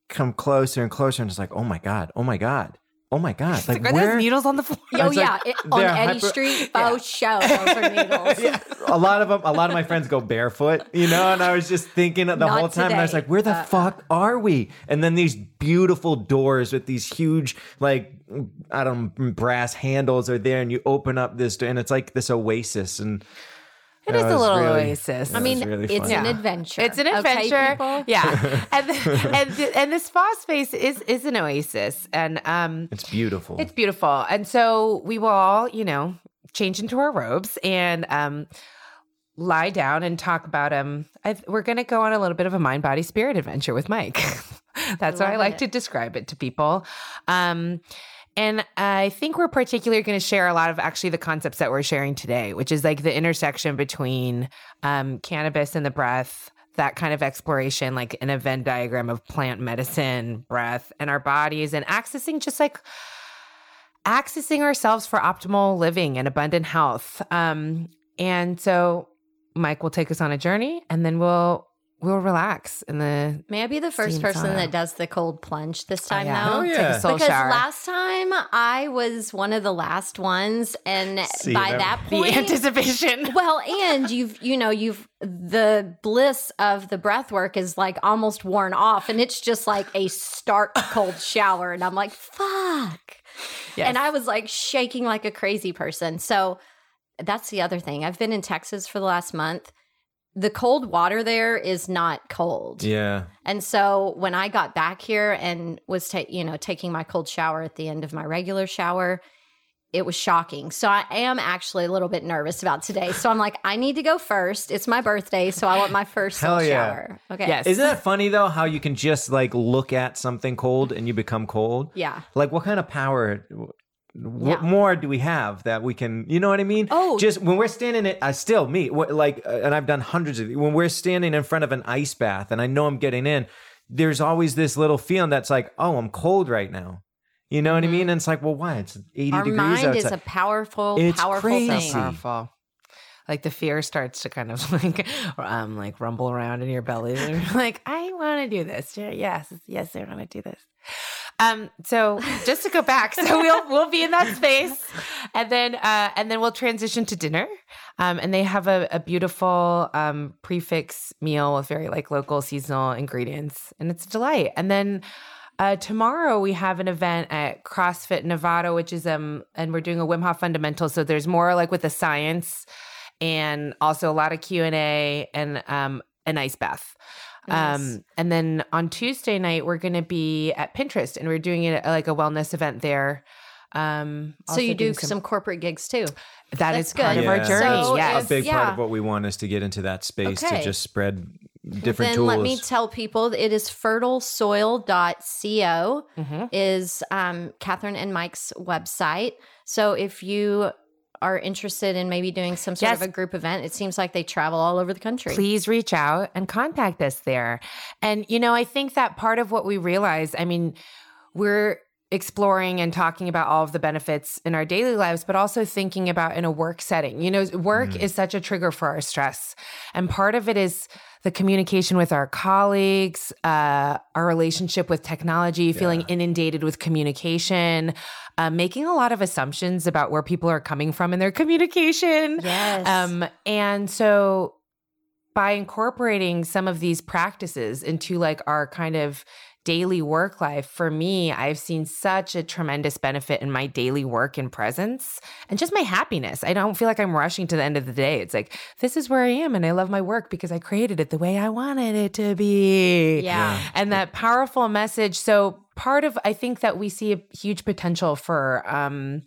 come closer and closer, and it's like, oh my god, oh my god, oh my god, like, like, are where? those needles on the floor? Oh yeah, like it, on they're hyper- Street, faux show those are needles. a lot of them, a lot of my friends go barefoot, you know, and I was just thinking the Not whole time, and I was like, where the fuck are we? And then these beautiful doors with these huge, like, I don't know, brass handles are there, and you open up this, door, and it's like this oasis, and It It is a little really- oasis. That I mean, was really it's fun. an adventure. It's an adventure. people? yeah. And the, and the, and the spa space is is an oasis and um it's beautiful. it's beautiful. And so we will all, you know, change into our robes and um lie down and talk about um I, we're going to go on a little bit of a mind body spirit adventure with Mike. That's how I like it. to describe it to people. Um and I think we're particularly going to share a lot of actually the concepts that we're sharing today, which is like the intersection between um, cannabis and the breath, that kind of exploration, like an Venn diagram of plant medicine, breath, and our bodies, and accessing just like accessing ourselves for optimal living and abundant health. Um, and so Mike will take us on a journey, and then we'll we'll relax in the May I be the first person sauna. that does the cold plunge this oh, time, yeah. though? Oh, Take yeah. a soul because shower. last time I was one of the last ones, and See, by that- that the anticipation. well, and you've you know you've the bliss of the breath work is like almost worn off, and it's just like a stark cold shower, and I'm like, fuck. Yes. And I was like shaking like a crazy person. So that's the other thing. I've been in Texas for the last month. The cold water there is not cold. Yeah. And so when I got back here and was ta- you know taking my cold shower at the end of my regular shower, it was shocking. So I am actually a little bit nervous about today. So I'm like, I need to go first. It's my birthday, so I want my first Hell yeah. shower. Okay. Yes. Isn't that funny though? How you can just like look at something cold and you become cold. Yeah. Like what kind of power? What Yeah. more do we have that we can? You know what I mean? Oh. just when we're standing at, I still me what, like, uh, and I've done hundreds of. When we're standing in front of an ice bath, and I know I'm getting in, there's always this little feeling that's like, oh, I'm cold right now. You know what I mean? And it's like, well, why? It's 80 Mm-hmm. Our degrees mind outside. is a powerful, It's powerful crazy. thing. powerful. Like the fear starts to kind of like um like rumble around in your belly. And you're like, I want to do this. Yes, yes, I want to do this. Um, so just to go back, so we'll we'll be in that space, and then uh, and then we'll transition to dinner. Um, and they have a, a beautiful um, prefix meal with very like local seasonal ingredients, and it's a delight. And then uh, tomorrow we have an event at CrossFit Nevada, which is um, and we're doing a Wim Hof fundamental. So there's more like with the science, and also a lot of Q and A and um, an ice bath. Nice. Um, and then on Tuesday night we're going to be at Pinterest, and we're doing it like a wellness event there. Um, So also you do doing some, corporate gigs too. That that's is part good. of our journey. So yes. a big part of what we want is to get into that space Okay. to just spread different then tools. let me tell people it is fertilesoil.co Mhm. is um, Catherine and Mike's website. So if you are interested in maybe doing some sort Yes. of a group event, it seems like they travel all over the country. please reach out and contact us there. And, you know, I think that part of what we realize, I mean, we're exploring and talking about all of the benefits in our daily lives, but also thinking about in a work setting. You know, work is such a trigger for our stress. And part of it is the communication with our colleagues, uh, our relationship with technology, feeling inundated with communication, uh, making a lot of assumptions about where people are coming from in their communication. Yes. Um, and so by incorporating some of these practices into like our kind of daily work life, for me, I've seen such a tremendous benefit in my daily work and presence and just my happiness. I don't feel like I'm rushing to the end of the day. It's like, this is where I am and I love my work because I created it the way I wanted it to be. Yeah. And that powerful message. So part of I think that we see a huge potential for um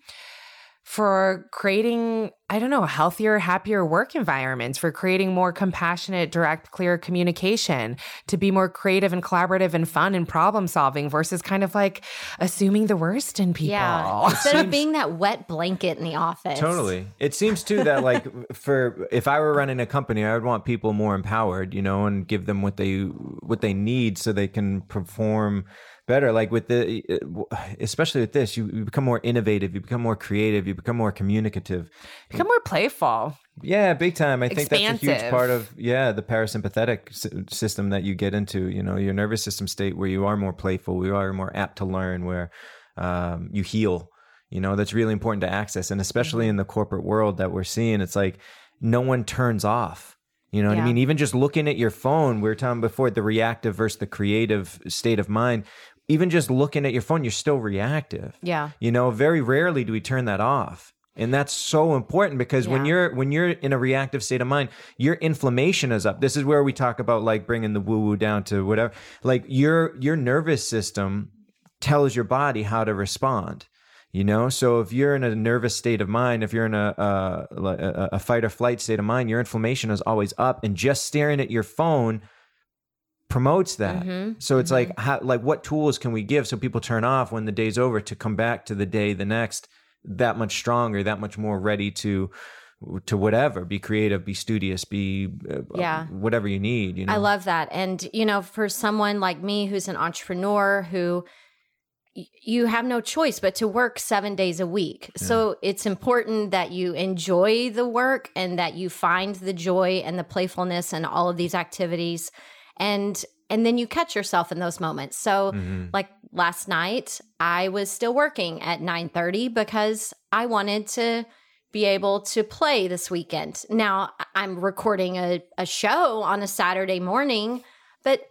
for creating i don't know healthier happier work environments for creating more compassionate direct clear communication to be more creative and collaborative and fun and problem solving versus kind of like assuming the worst in people yeah. Instead of being that wet blanket in the office. Totally. It seems too that like for if I were running a company, I would want people more empowered, you know, and give them what they what they need so they can perform better. Like with the especially with this, you, you become more innovative, you become more creative, you become more communicative. become more playful Yeah, big time. I think that's a huge part of yeah the parasympathetic system that you get into. You know, your nervous system state where you are more playful, we are more apt to learn, where um, you heal. You know, that's really important to access, and especially in the corporate world that we're seeing, it's like no one turns off. You know what Yeah. I mean? Even just looking at your phone, we were talking before the reactive versus the creative state of mind. Even just looking at your phone, you're still reactive. Yeah. You know, very rarely do we turn that off. And that's so important because when you're when you're in a reactive state of mind, your inflammation is up. This is where we talk about like bringing the woo woo down to whatever. Like your your nervous system tells your body how to respond. You know, so if you're in a nervous state of mind, if you're in a, a a a fight or flight state of mind, your inflammation is always up, and just staring at your phone promotes that. Mm-hmm. So it's like how like what tools can we give so people turn off when the day's over to come back to the day the next that much stronger, that much more ready to to whatever, be creative, be studious, be uh, Yeah. whatever you need, you know. I love that. And, you know, for someone like me who's an entrepreneur who you have no choice but to work seven days a week. So it's important that you enjoy the work and that you find the joy and the playfulness and all of these activities. And and then you catch yourself in those moments. So Mhm. like last night, I was still working at 9:30 because I wanted to be able to play this weekend. Now I'm recording a, a show on a Saturday morning, but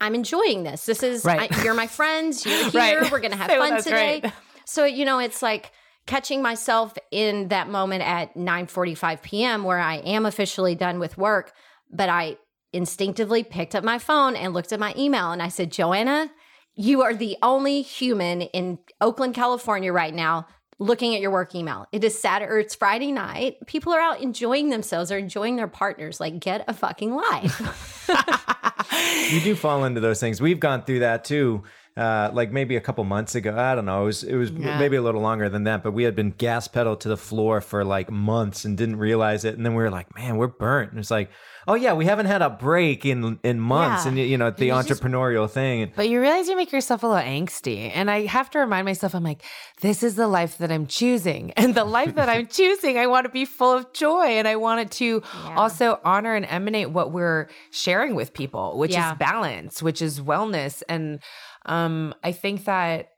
I'm enjoying this. This is Right. I, you're my friends. You're here. Right. We're gonna have Say, well, fun today. right. So, you know, it's like catching myself in that moment at 9:45 p.m. where I am officially done with work, but I instinctively picked up my phone and looked at my email and I said, "Joanna, you are the only human in Oakland, California right now looking at your work email. It is Saturday or it's Friday night. People are out enjoying themselves or enjoying their partners. Like, get a fucking life. you do fall into those things. We've gone through that too. Uh, like maybe a couple months ago, I don't know. It was it was Yeah. maybe a little longer than that, but we had been gas pedal to the floor for like months and didn't realize it. And then we were like, man, we're burnt. And it's like, oh yeah, we haven't had a break in in months. Yeah. And you know the You just- entrepreneurial thing. But you realize you make yourself a little angsty. And I have to remind myself, I'm like, this is the life that I'm choosing. And the life that I'm choosing, I want to be full of joy. And I want it to also honor and emanate what we're sharing with people, which Yeah. is balance, which is wellness. And um, I think that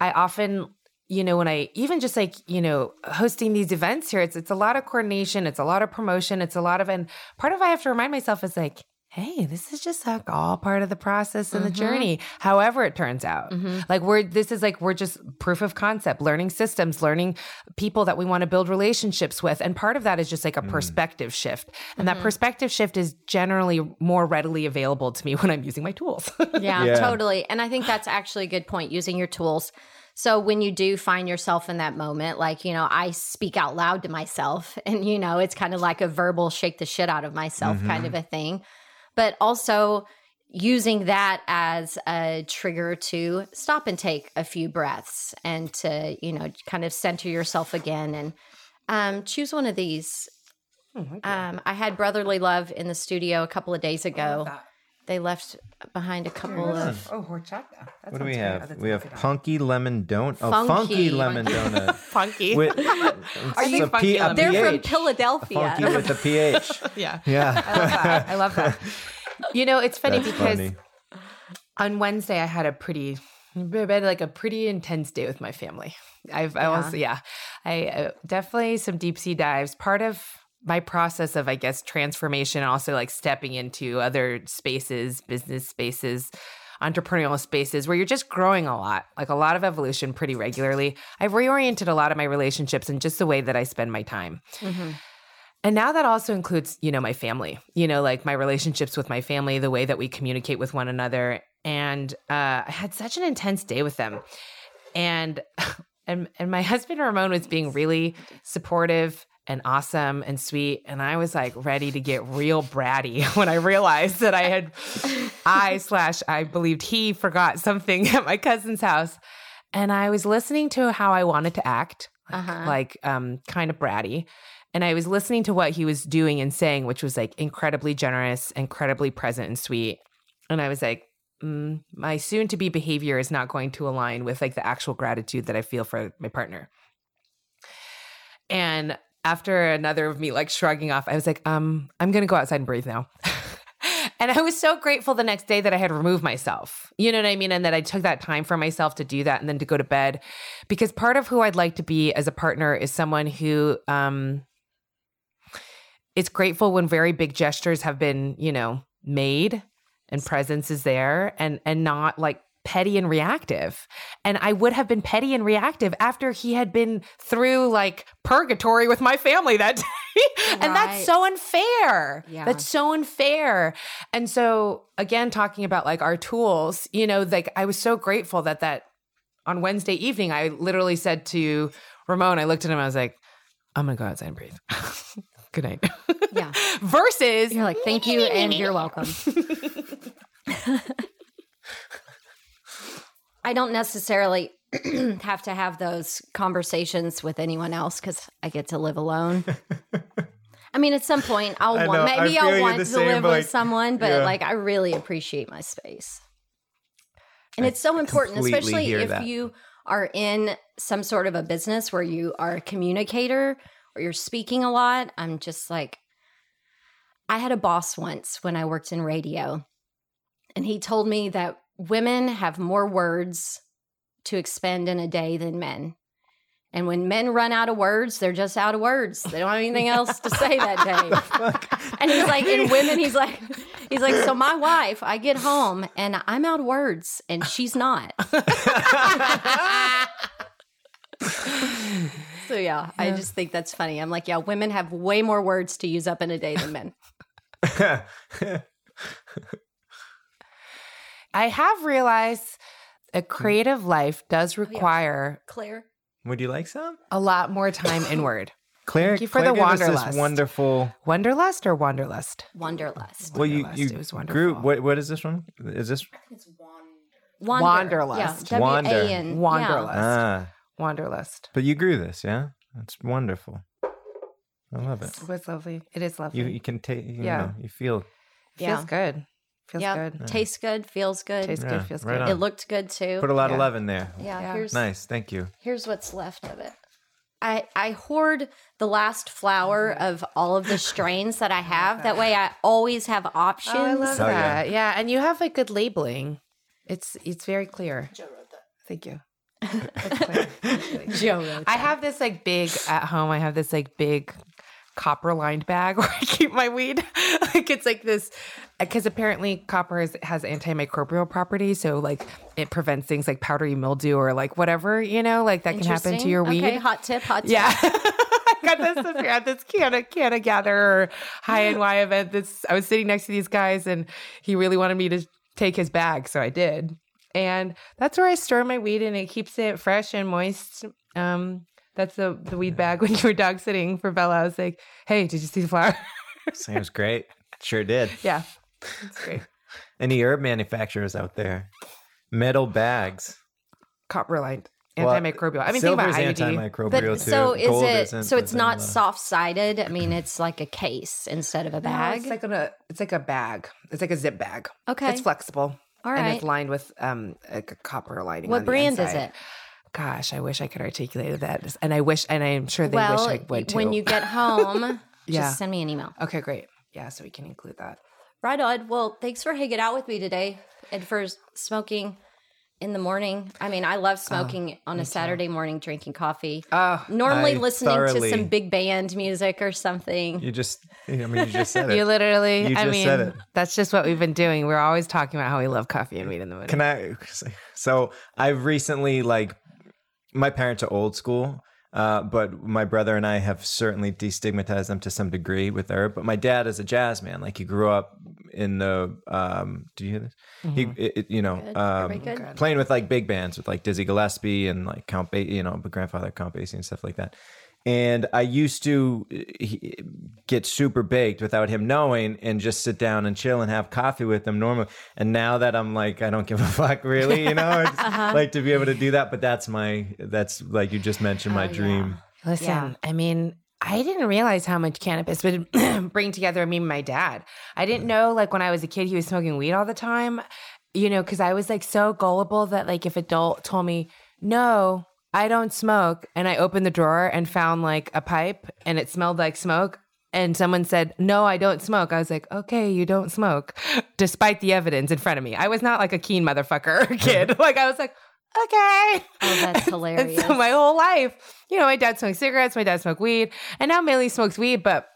I often, you know, when I even just like, you know, hosting these events here, it's it's a lot of coordination, it's a lot of promotion, it's a lot of and part of I have to remind myself is like, hey, this is just like all part of the process and the mm-hmm. journey, however it turns out. Mm-hmm. Like we're this is like we're just proof of concept, learning systems, learning people that we want to build relationships with. And part of that is just like a mm-hmm. perspective shift. And that perspective shift is generally more readily available to me when I'm using my tools. Yeah, Yeah. totally. And I think that's actually a good point using your tools. So when you do find yourself in that moment, like, you know, I speak out loud to myself and, you know, it's kind of like a verbal shake the shit out of myself kind of a thing. But also using that as a trigger to stop and take a few breaths and to, you know, kind of center yourself again and um, choose one of these. Um, I had Brotherly Love in the studio a couple of days ago. They left behind a couple of Oh, horchata. What do we have? We have punky lemon donut. Oh, Funky. funky lemon donut. funky. With, Are you funky P- a lemon? They're from PH. Philadelphia. Funky with the pH. yeah. Yeah. I love that. I love that. You know, it's funny That's because funny. on Wednesday I had a pretty, like a pretty intense day with my family. I've, I also, yeah, I uh, definitely some deep sea dives. Part of my process of, I guess, transformation, and also like stepping into other spaces, business spaces, entrepreneurial spaces where you're just growing a lot, like a lot of evolution pretty regularly. I've reoriented a lot of my relationships and just the way that I spend my time. And now that also includes, you know, my family, you know, like my relationships with my family, the way that we communicate with one another. And uh, I had such an intense day with them. And and and my husband Ramon was being really supportive and awesome and sweet. And I was like ready to get real bratty when I realized that I had I slash I believed he forgot something at my cousin's house. And I was listening to how I wanted to act, Uh-huh. like um kind of bratty. And I was listening to what he was doing and saying, which was like incredibly generous, incredibly present and sweet. And I was like, mm, my soon to be behavior is not going to align with like the actual gratitude that I feel for my partner. And after another of me like shrugging off, I was like, um, I'm gonna go outside and breathe now. and I was so grateful the next day that I had removed myself. You know what I mean? And that I took that time for myself to do that and then to go to bed. Because part of who I'd like to be as a partner is someone who um is grateful when very big gestures have been, you know, made and presence is there and and not like petty and reactive. And I would have been petty and reactive after he had been through like purgatory with my family that day. and Right. that's so unfair. Yeah. That's so unfair. And so again talking about like our tools, you know, like I was so grateful that that on Wednesday evening I literally said to Ramon, I looked at him I was like, I'm going to go outside and breathe. Good night. Yeah. Versus You're like, thank you and you're welcome. I don't necessarily have to have those conversations with anyone else because I get to live alone. I mean, at some point, I'll want maybe I'll want to same, live but, with someone, but yeah. like I really appreciate my space, and I it's so important, especially if that. you are in some sort of a business where you are a communicator or you're speaking a lot. I'm just like, I had a boss once when I worked in radio, and he told me that women have more words to expend in a day than men. And when men run out of words, they're just out of words. They don't have anything else to say that day. And he's like, in women, he's like, he's like, so my wife, I get home and I'm out of words and she's not. So yeah, I just think that's funny. I'm like, yeah, women have way more words to use up in a day than men. I have realized a creative life does require Claire. Would you like some? a lot more time inward. Claire, Thank you for Claire the gave wanderlust. This wonderful. Wanderlust or Wanderlust? Wanderlust. Well, you Wanderlust, you it was grew. wonderful. What what is this one? Is this Wander. Wanderlust. Yeah. Wander. W-A-N. Wanderlust. ah? Wanderlust. But you grew this, yeah? That's wonderful. I love it. It was lovely. It is lovely. You you can take. You Yeah. know, you feel. Feels Yeah. good. Feels Yeah. good. Tastes good. Feels good. Tastes Yeah, good. Feels right good. on. it looked good too. Put a lot of love in there. yeah, Yeah. Here's Nice, thank you. here's what's left of it. I I hoard the last flower mm-hmm. of all of the strains that I have. That way, I always have options. Oh, I love Oh, yeah. that. Yeah. and you have like good labeling. It's it's very clear. Joe wrote that. Thank you. That's clear. Joe wrote I have this like big at home. I have this like big copper lined bag where I keep my weed. like it's like this because apparently copper is, has antimicrobial properties, so like it prevents things like powdery mildew or like whatever you know, like that can happen to your weed. Okay, hot tip, hot tip. Yeah. I got this at this Canada Canada gather High and NY event. This I was sitting next to these guys and he really wanted me to take his bag, so I did. And that's where I store my weed and it keeps it fresh and moist. Um that's the the weed bag when you were dog sitting for Bella. I was like, hey, did you see the flower? Seems great. Sure did. yeah. It's great. Any herb manufacturers out there? Metal bags. Copper lined. Well, Antimicrobial. I mean think about silver's IUD. antimicrobial But too. so is Gold it? isn't, so it's not soft sided. I mean, it's like a case instead of a No, bag. it's like a it's like a bag. It's like a zip bag. okay, It's flexible. all And it's lined with um like a copper lining. on What the brand is it? Gosh, I wish I could articulate that. And I wish, and I'm sure they well, wish I would too. when you get home, Yeah. just send me an email. okay, great. Yeah, so we can include that. Right on. Well, thanks for hanging out with me today and for smoking in the morning. I mean, I love ah, smoking on a Saturday morning, drinking coffee. Oh, Normally I listening to some big band music or something. You just, I mean, you just said it. you literally, You I mean, said it. that's just what we've been doing. We're always talking about how we love coffee and weed in the morning. Can I? So I've recently like my parents are old school, uh, but my brother and I have certainly destigmatized them to some degree with herb. But my dad is a jazz man. Like he grew up in the. Um, do you hear this? He, it, it- you know, um, playing with like big bands with like Dizzy Gillespie and like Count Basie, you know, but grandfather Count Basie and stuff like that. And I used to uh, get super baked without him knowing and just sit down and chill and have coffee with him normally. And now that I'm like, I don't give a fuck really, you know, it's Uh-huh. like to be able to do that. But that's my, that's like you just mentioned, my Oh, yeah. dream. Listen, Yeah. I mean, I didn't realize how much cannabis would bring together me and my dad. I didn't know, like, when I was a kid, he was smoking weed all the time, you know, because I was like so gullible that, like, if adult told me, no, I don't smoke, and I opened the drawer and found like a pipe and it smelled like smoke. And someone said, No, I don't smoke. I was like, Okay, you don't smoke, despite the evidence in front of me. I was not like a keen motherfucker kid. like, I was like, Okay. Oh, that's hilarious. so my whole life, you know, my dad smoked cigarettes, my dad smoked weed, and now Millie smokes weed. But,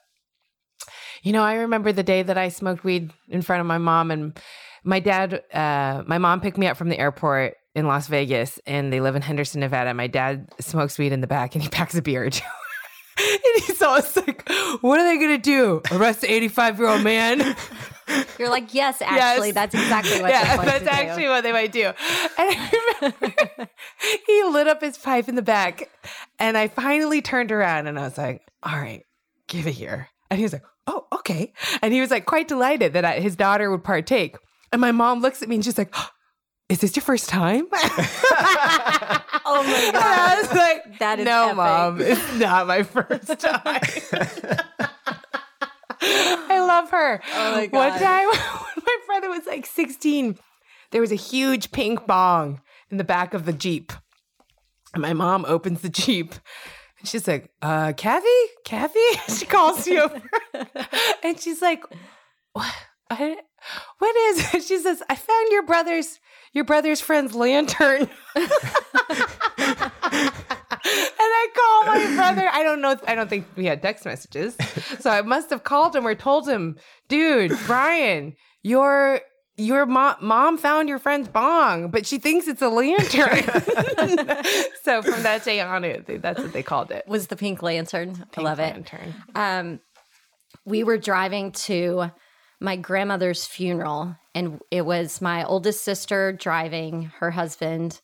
you know, I remember the day that I smoked weed in front of my mom, and my dad, uh, my mom picked me up from the airport in Las Vegas, and they live in Henderson, Nevada. My dad smokes weed in the back, and he packs a beer. and he's always like, "What are they gonna do? Arrest the eighty-five-year-old man?" You're like, yes, actually, Yes. that's exactly what yeah, that's to do. actually what they might do. And I remember he lit up his pipe in the back, and I finally turned around and I was like, "All right, give it here." And he was like, "Oh, okay." And he was like quite delighted that I, his daughter would partake. And my mom looks at me and she's like, "Is this your first time?" Oh my And I was like, That is no, epic. mom, it's not my first time. I love her. Oh my One God. time when my brother was like 16, there was a huge pink bong in the back of the Jeep. And my mom opens the Jeep and she's like, uh, Kathy? Kathy? She calls me over. and she's like, what? I, what is it? She says, I found your brother's your brother's friend's lantern. and I call my brother. I don't know. I don't think we had text messages. So I must have called him or told him, dude, Brian, your your mom mom found your friend's bong, but she thinks it's a lantern. so from that day on, it that's what they called it. Was the pink lantern? I love it. Lantern. um, we were driving to my grandmother's funeral, and it was my oldest sister driving her husband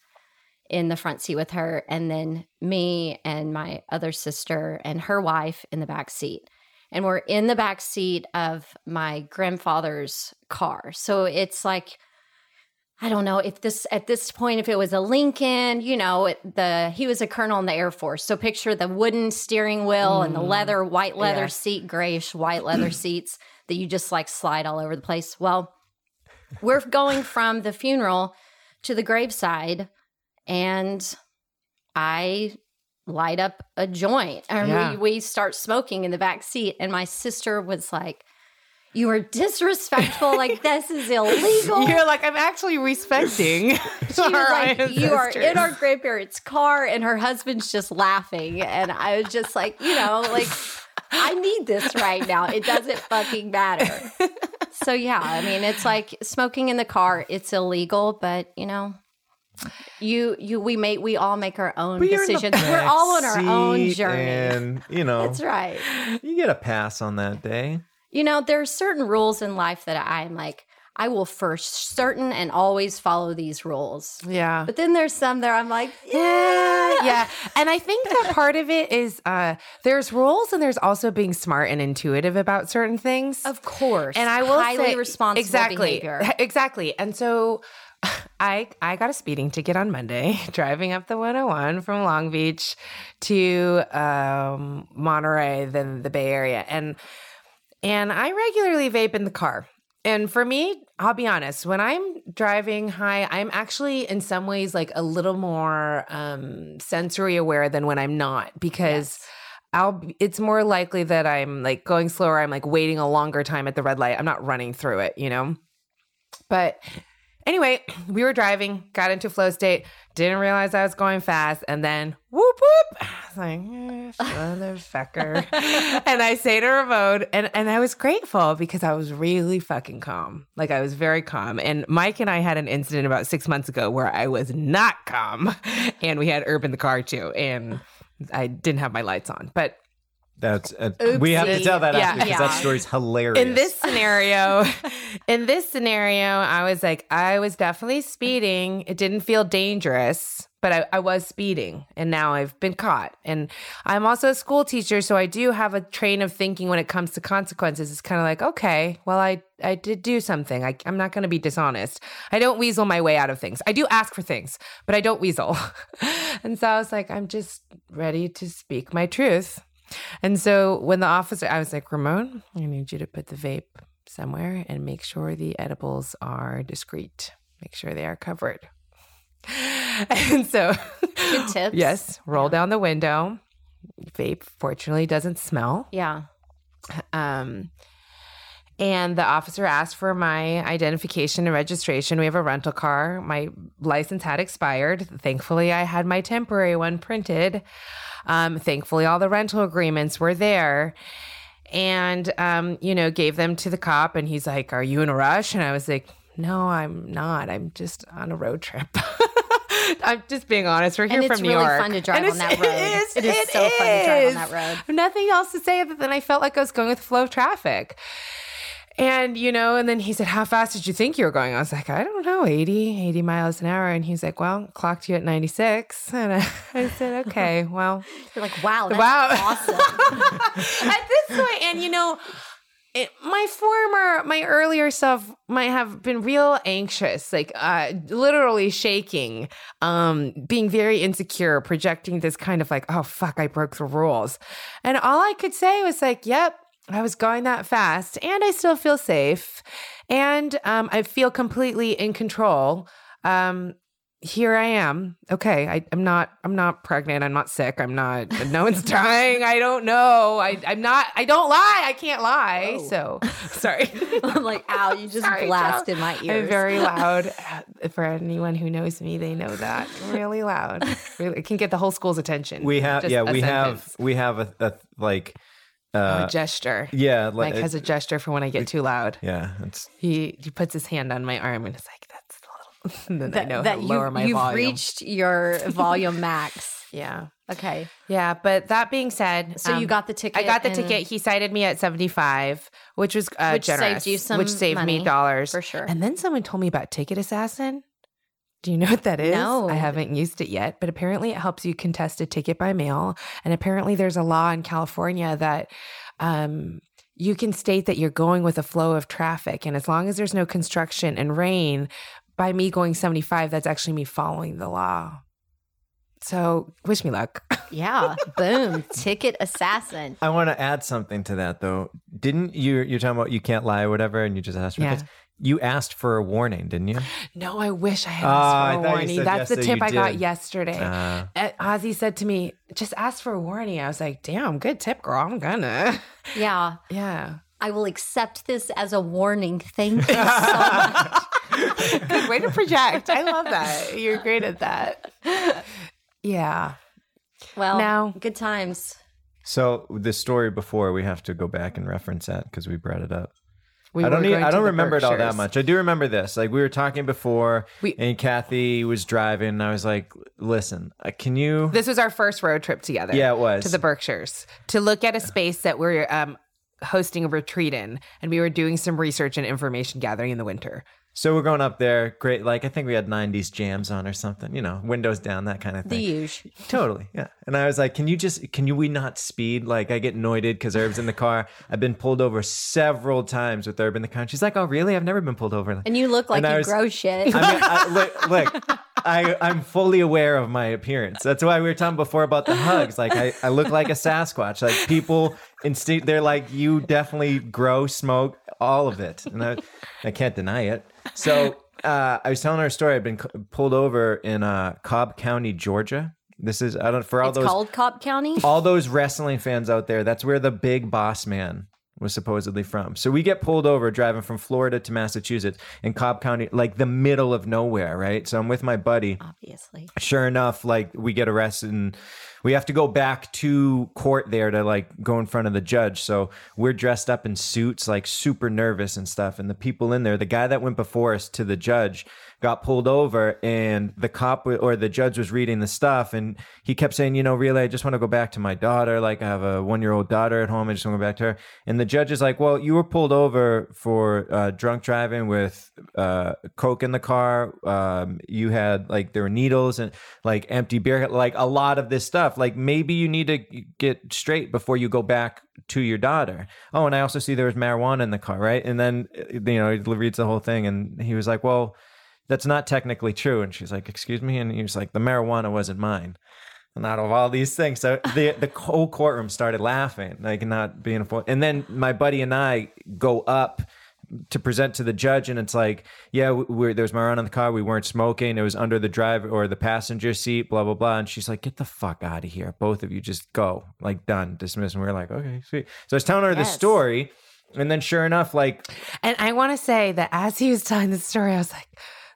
in the front seat with her, and then me and my other sister and her wife in the back seat. And we're in the back seat of my grandfather's car. So it's like, I don't know if this at this point if it was a Lincoln, you know, it- the he was a colonel in the Air Force. So picture the wooden steering wheel and the mm. leather, white leather Yeah. seat, grayish white leather seats that you just like slide all over the place. Well, we're going from the funeral to the graveside and I light up a joint and Yeah. we, we start smoking in the back seat and my sister was like you are disrespectful like this is illegal You're like, I'm actually respecting. she was like, "You are in our grandparents' car," and her husband's just laughing, and I was just like, you know, like I need this right now. It doesn't fucking matter. So yeah, I mean, it's like smoking in the car. It's illegal, but you know, you you we make we all make our own you're decisions. We're all on our own journey. and you know That's right. you get a pass on that day. You know, there are certain rules in life that I'm like, I will first certain and always follow these rules. Yeah. But then there's some there I'm like, Yeah, yeah. And I think that part of it is uh there's rules and there's also being smart and intuitive about certain things. Of course. and I will highly say responsible exactly, behavior. exactly. And so I I got a speeding ticket on Monday driving up the 101 from Long Beach to um, Monterey, then the Bay Area, and and I regularly vape in the car. And for me, I'll be honest, when I'm driving high, I'm actually in some ways like a little more um, sensory aware than when I'm not because. I'll be- it's more likely that I'm like going slower, I'm like waiting a longer time at the red light. I'm not running through it, you know? But anyway, we were driving, got into flow state, didn't realize I was going fast, and then whoop whoop. I was like, eh, motherfucker. and I say to Ramon, and, and I was grateful because I was really fucking calm. Like I was very calm. And Mike and I had an incident about six months ago where I was not calm. And we had Herb in the car too. And I didn't have my lights on. But That's uh, we have to tell that Yeah. after because that story's hilarious. in this scenario, in this scenario, I was like, I was definitely speeding. It didn't feel dangerous, but I, I was speeding, and now I've been caught. And I'm also a school teacher, so I do have a train of thinking when it comes to consequences. It's kind of like, okay, well, I I did do something. I, I'm not going to be dishonest. I don't weasel my way out of things. I do ask for things, but I don't weasel. and so I was like, I'm just ready to speak my truth. And so when the officer, I was like, Ramon, I need you to put the vape somewhere and make sure the edibles are discreet. Make sure they are covered. And so, Good tips. yes, roll down the window. Vape, fortunately, doesn't smell. Yeah. Um, and the officer asked for my identification and registration. We have a rental car. My license had expired. Thankfully, I had my temporary one printed. Um, thankfully, all the rental agreements were there. And, um, you know, gave them to the cop. And he's like, Are you in a rush? And I was like, No, I'm not. I'm just on a road trip. I'm just being honest. We're here And from it's New really York. fun to drive on it's- that road. It is, It is so fun to drive on that road. Nothing else to say other than I felt like I was going with the flow of traffic. And, you know, and then he said, How fast did you think you were going? I was like, I don't know, 80, 80 miles an hour. And he's like, Well, clocked you at 96. And I, I said, Okay, well, You're like, wow, that's Wow. awesome. at this point, and you know, it, my former, my earlier self might have been real anxious, like uh, literally shaking, um, being very insecure, projecting this kind of like, oh fuck, I broke the rules, and all I could say was like, yep. I was going that fast, and I still feel safe, and um, I feel completely in control. Um, here I am. Okay, I, I'm not. I'm not pregnant. I'm not sick. I'm not. No one's dying. I don't know. I, I'm not. I don't lie. I can't lie. So sorry. I'm like, ow, you just Sorry, blasted my ears. I'm very loud. Uh, For anyone who knows me, they know that really loud. Really, it can get the whole school's attention. we have Just yeah a we have we have a, a like uh, a gesture. yeah, like Mike has a gesture for when I get too loud. yeah, it's He he puts his hand on my arm and it's like that's a little. and then I That, know that how you, lower my you've volume. reached your volume max. yeah, Okay. yeah. But that being said, So you um, got the ticket. I got the and- ticket. He cited me at seventy five, which was uh, Which saved you some which saved money, me dollars for sure. And then someone told me about Ticket Assassin. Do you know what that is? No. I haven't used it yet, but apparently it helps you contest a ticket by mail. And apparently there's a law in California that um, you can state that you're going with a flow of traffic. And as long as there's no construction and rain, by me going 75, that's actually me following the law. So wish me luck. Yeah. Boom. Ticket assassin. I want to add something to that though. Didn't you? You're talking about you can't lie or whatever, and you just asked me. Yeah. This. You asked for a warning, didn't you? No, I wish I had Oh, asked thought for you a warning. said That's yes the that tip you I got yesterday. Uh, Uh, Ozzy said to me, just ask for a warning. I was like, damn, good tip, girl. I'm gonna. Yeah. Yeah. I will accept this as a warning. Thank you so much. Good way to project. I love that. You're great at that. Yeah. Well, Now- good times. so the story before we have to go back and reference that because we brought it up. We I don't. Need, I don't remember it all that much. I do remember this. Like we were talking before, We- and Kathy was driving. And I was like, "Listen, uh, can you?" This was our first road trip together. Yeah, it was. To the Berkshires to look at a space that we're um, hosting a retreat in. And we were doing some research and information gathering in the winter. So we're going up there. Great. Like I think we had '90s jams on or something. You know, windows down, that kind of thing. The usual. Totally, yeah. And I was like, "Can you just? Can you? We not speed? Like I get noited because Herb's in the car. I've been pulled over several times with Herb in the car. And she's like, "Oh, really? I've never been pulled over." And you look like you was- grow shit. I mean, I, look, look I, I'm fully aware of my appearance. That's why we were talking before about the hugs. Like, I, I look like a Sasquatch. Like, people instinct, they're like, you definitely grow, smoke, all of it. And I, I can't deny it. So, uh, I was telling her a story. I've been c- pulled over in uh, Cobb County, Georgia. This is, I don't, for all it's those, called Cobb County. all those wrestling fans out there, that's where the big boss man was supposedly from. So we get pulled over driving from Florida to Massachusetts in Cobb County, like the middle of nowhere, right? So I'm with my buddy. Obviously. Sure enough, like we get arrested and we have to go back to court there to like go in front of the judge. So we're dressed up in suits, like super nervous and stuff. And the people in there, the guy that went before us to the judge got pulled over and the cop or the judge was reading the stuff and he kept saying, you know, really, I just want to go back to my daughter. Like I have a one year old daughter at home. I just want to go back to her. And the judge is like, well, you were pulled over for uh, drunk driving with uh, coke in the car. Um, you had like there were needles and like empty beer, like a lot of this stuff. Like maybe you need to get straight before you go back to your daughter. Oh, and I also see there was marijuana in the car, right? And then uh, you know he reads the whole thing, and he was like, well that's not technically true. And she's like, excuse me. And he was like, the marijuana wasn't mine. And out of all these things, so the the whole courtroom started laughing, like not being a. And then my buddy and I go up to present to the judge, and it's like, yeah, we, we're, there was marijuana in the car. We weren't smoking. It was under the driver or the passenger seat. Blah blah blah. And she's like, get the fuck out of here, both of you, just go, like done, dismiss. And we are like, okay, sweet. So I was telling her the story, and then sure enough, like And I want to say that as he was telling the story, I was like,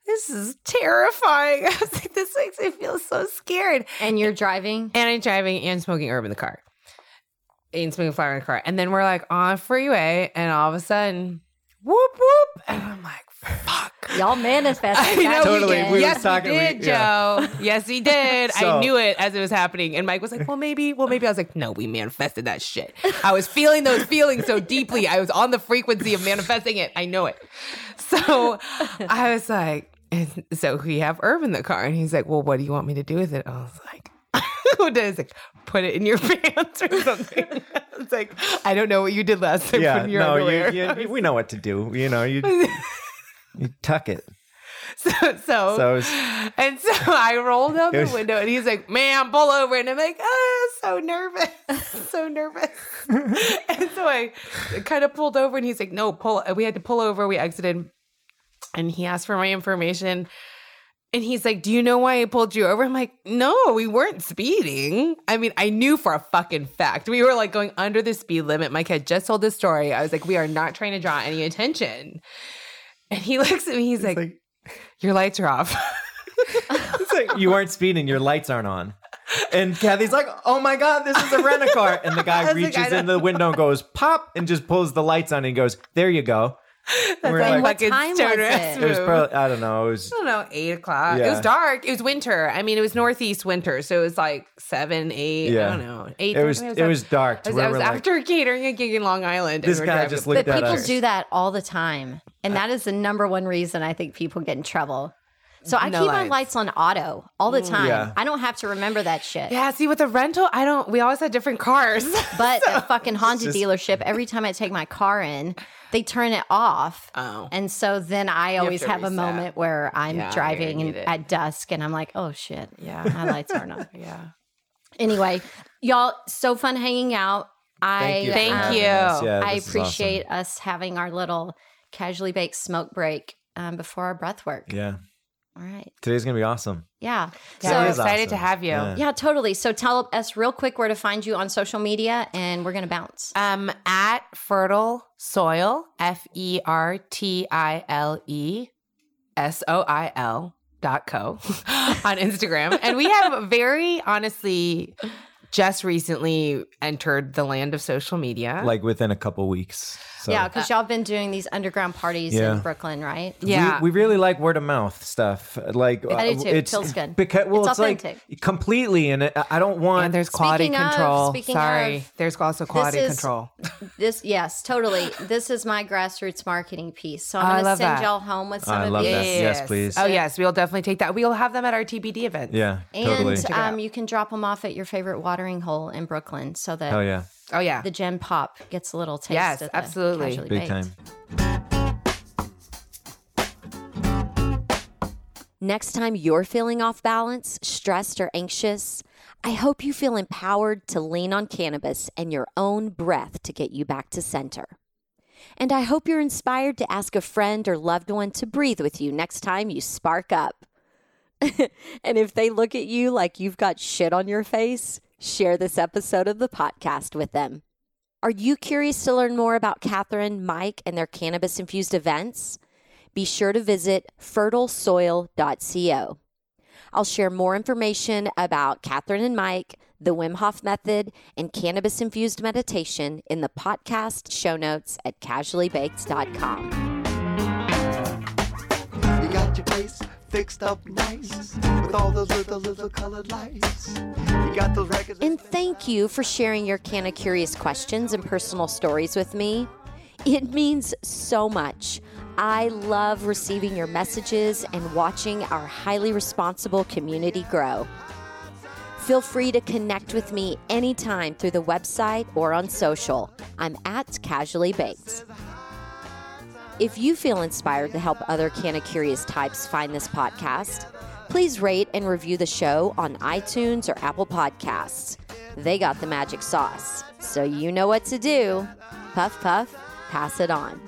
this is terrifying. I was like, this makes me feel so scared. And you're driving. And I'm driving and smoking herb in the car. And smoking flower in the car. And then we're like on a freeway, and all of a sudden, whoop whoop. And I'm like, fuck. Y'all manifested. I that know Totally. weekend. We were yes, talking- we we- did, yeah. Joe. Yes, he did. I knew it as it was happening. And Mike was like, well, maybe, well, maybe. I was like, no, we manifested that shit. I was feeling those feelings so deeply. I was on the frequency of manifesting it. I know it. So I was like, and so we have Irv in the car. And he's like, well, what do you want me to do with it? I was like, what is like Put it in your pants or something. It's like, I don't know what you did last time. yeah, your no, underwear. you, you, we know what to do. You know, you you tuck it. So, so, So was- and so I rolled It the was- window and he's like, "Man, pull over!" And I'm like, "Ah, so nervous, so nervous." and so I kind of pulled over, and he's like, "No, pull." We had to pull over. We exited, and he asked for my information. And he's like, Do you know why I pulled you over? I'm like, No, we weren't speeding. I mean, I knew for a fucking fact. We were like going under the speed limit. Mike had just told this story. I was like, We are not trying to draw any attention. And he looks at me, he's like, like- Your lights are off. It's like you weren't speeding, your lights aren't on. And Kathy's like, "Oh my god, this is a rent a car!" And the guy was like, reaches in the window and goes, "Pop!" and just pulls the lights on and goes, "There you go." And we're like like, what fucking time was it? it was probably I don't know. It was I don't know, eight o'clock. It was dark. It was winter. I mean, it was northeast winter, so it was like seven, eight. Yeah. I don't know, eight. it was maybe it was dark. I was, where I was we're like, after catering a gig in Long Island. and This we're guy driving- just But looked at people us. do that all the time. And that is the number one reason I think people get in trouble. So I No keep my lights. lights on auto all the time. Yeah. I don't have to remember that shit. Yeah, see, with the rental, I don't. We always had different cars. But at fucking Honda just- dealership, every time I take my car in, they turn it off. Oh. And so then I always to have, a moment where I'm Yeah, driving get and it. at dusk and I'm like, oh shit. Yeah. My lights aren't on. yeah. Anyway, y'all, so fun hanging out. I Thank you. for Thank you. Yeah, I this is awesome. appreciate us having our little casually baked smoke break um, before our breath work. Yeah, All right. today's gonna be awesome. Yeah. Yeah, so we're It is excited to have you. Yeah. yeah, totally. So tell us real quick where to find you on social media and we're gonna bounce. Um, at fertile soil, F E R T I L E S O I L dot co on Instagram. And we have very honestly just recently entered the land of social media. Like within a couple weeks. So. yeah, because y'all been doing these underground parties Yeah. in Brooklyn, right? yeah. we, we really like word of mouth stuff. Like I do uh, too. It's Feels good. Because well, It's it's, authentic. like completely, and I don't want. and there's quality Speaking of- control. speaking Sorry. of, there's also quality is- control. This, yes, totally. This is my grassroots marketing piece. So Oh, I I'm gonna send that. y'all home with some I of love these. that. Yes, please. Oh, yes. We'll definitely take that. We'll have them at our TBD event. yeah, And totally. it um, you can drop them off at your favorite watering hole in Brooklyn so that Oh yeah, Oh, yeah. the gem Pop gets a little taste. Yes, of absolutely. casually big baked. time. Next time you're feeling off balance, stressed, or anxious, I hope you feel empowered to lean on cannabis and your own breath to get you back to center. And I hope you're inspired to ask a friend or loved one to breathe with you next time you spark up. and if they look at you like you've got shit on your face, share this episode of the podcast with them. Are you curious to learn more about Catherine, Mike, and their cannabis infused events? Be sure to visit fertilesoil.co. I'll share more information about Catherine and Mike, the Wim Hof method, and cannabis infused meditation in the podcast show notes at casuallybaked.com. You got your place fixed up nice with all those little, little colored lights. And thank you for sharing your Canna Curious questions and personal stories with me. It means so much. I love receiving your messages and watching our highly responsible community grow. Feel free to connect with me anytime through the website or on social. I'm at Casually Baked. If you feel inspired to help other Canna Curious types find this podcast, please rate and review the show on iTunes or Apple Podcasts. They got the magic sauce, so you know what to do. Puff, puff, pass it on.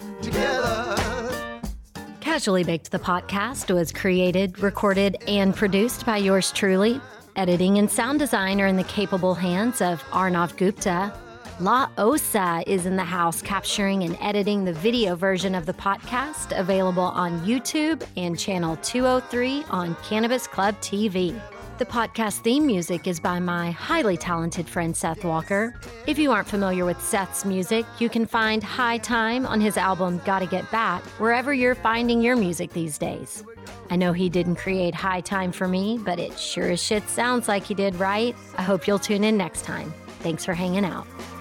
Casually Baked the podcast was created, recorded, and produced by yours truly. Editing and sound design are in the capable hands of Arnav Gupta. La Osa is in the house capturing and editing the video version of the podcast, available on YouTube and channel 203 on Cannabis Club TV. The podcast theme music is by my highly talented friend Seth Walker. If you aren't familiar with Seth's music, you can find High Time on his album Gotta Get Back wherever you're finding your music these days. I know he didn't create High Time for me, but it sure as shit sounds like he did, right? I hope you'll tune in next time. Thanks for hanging out.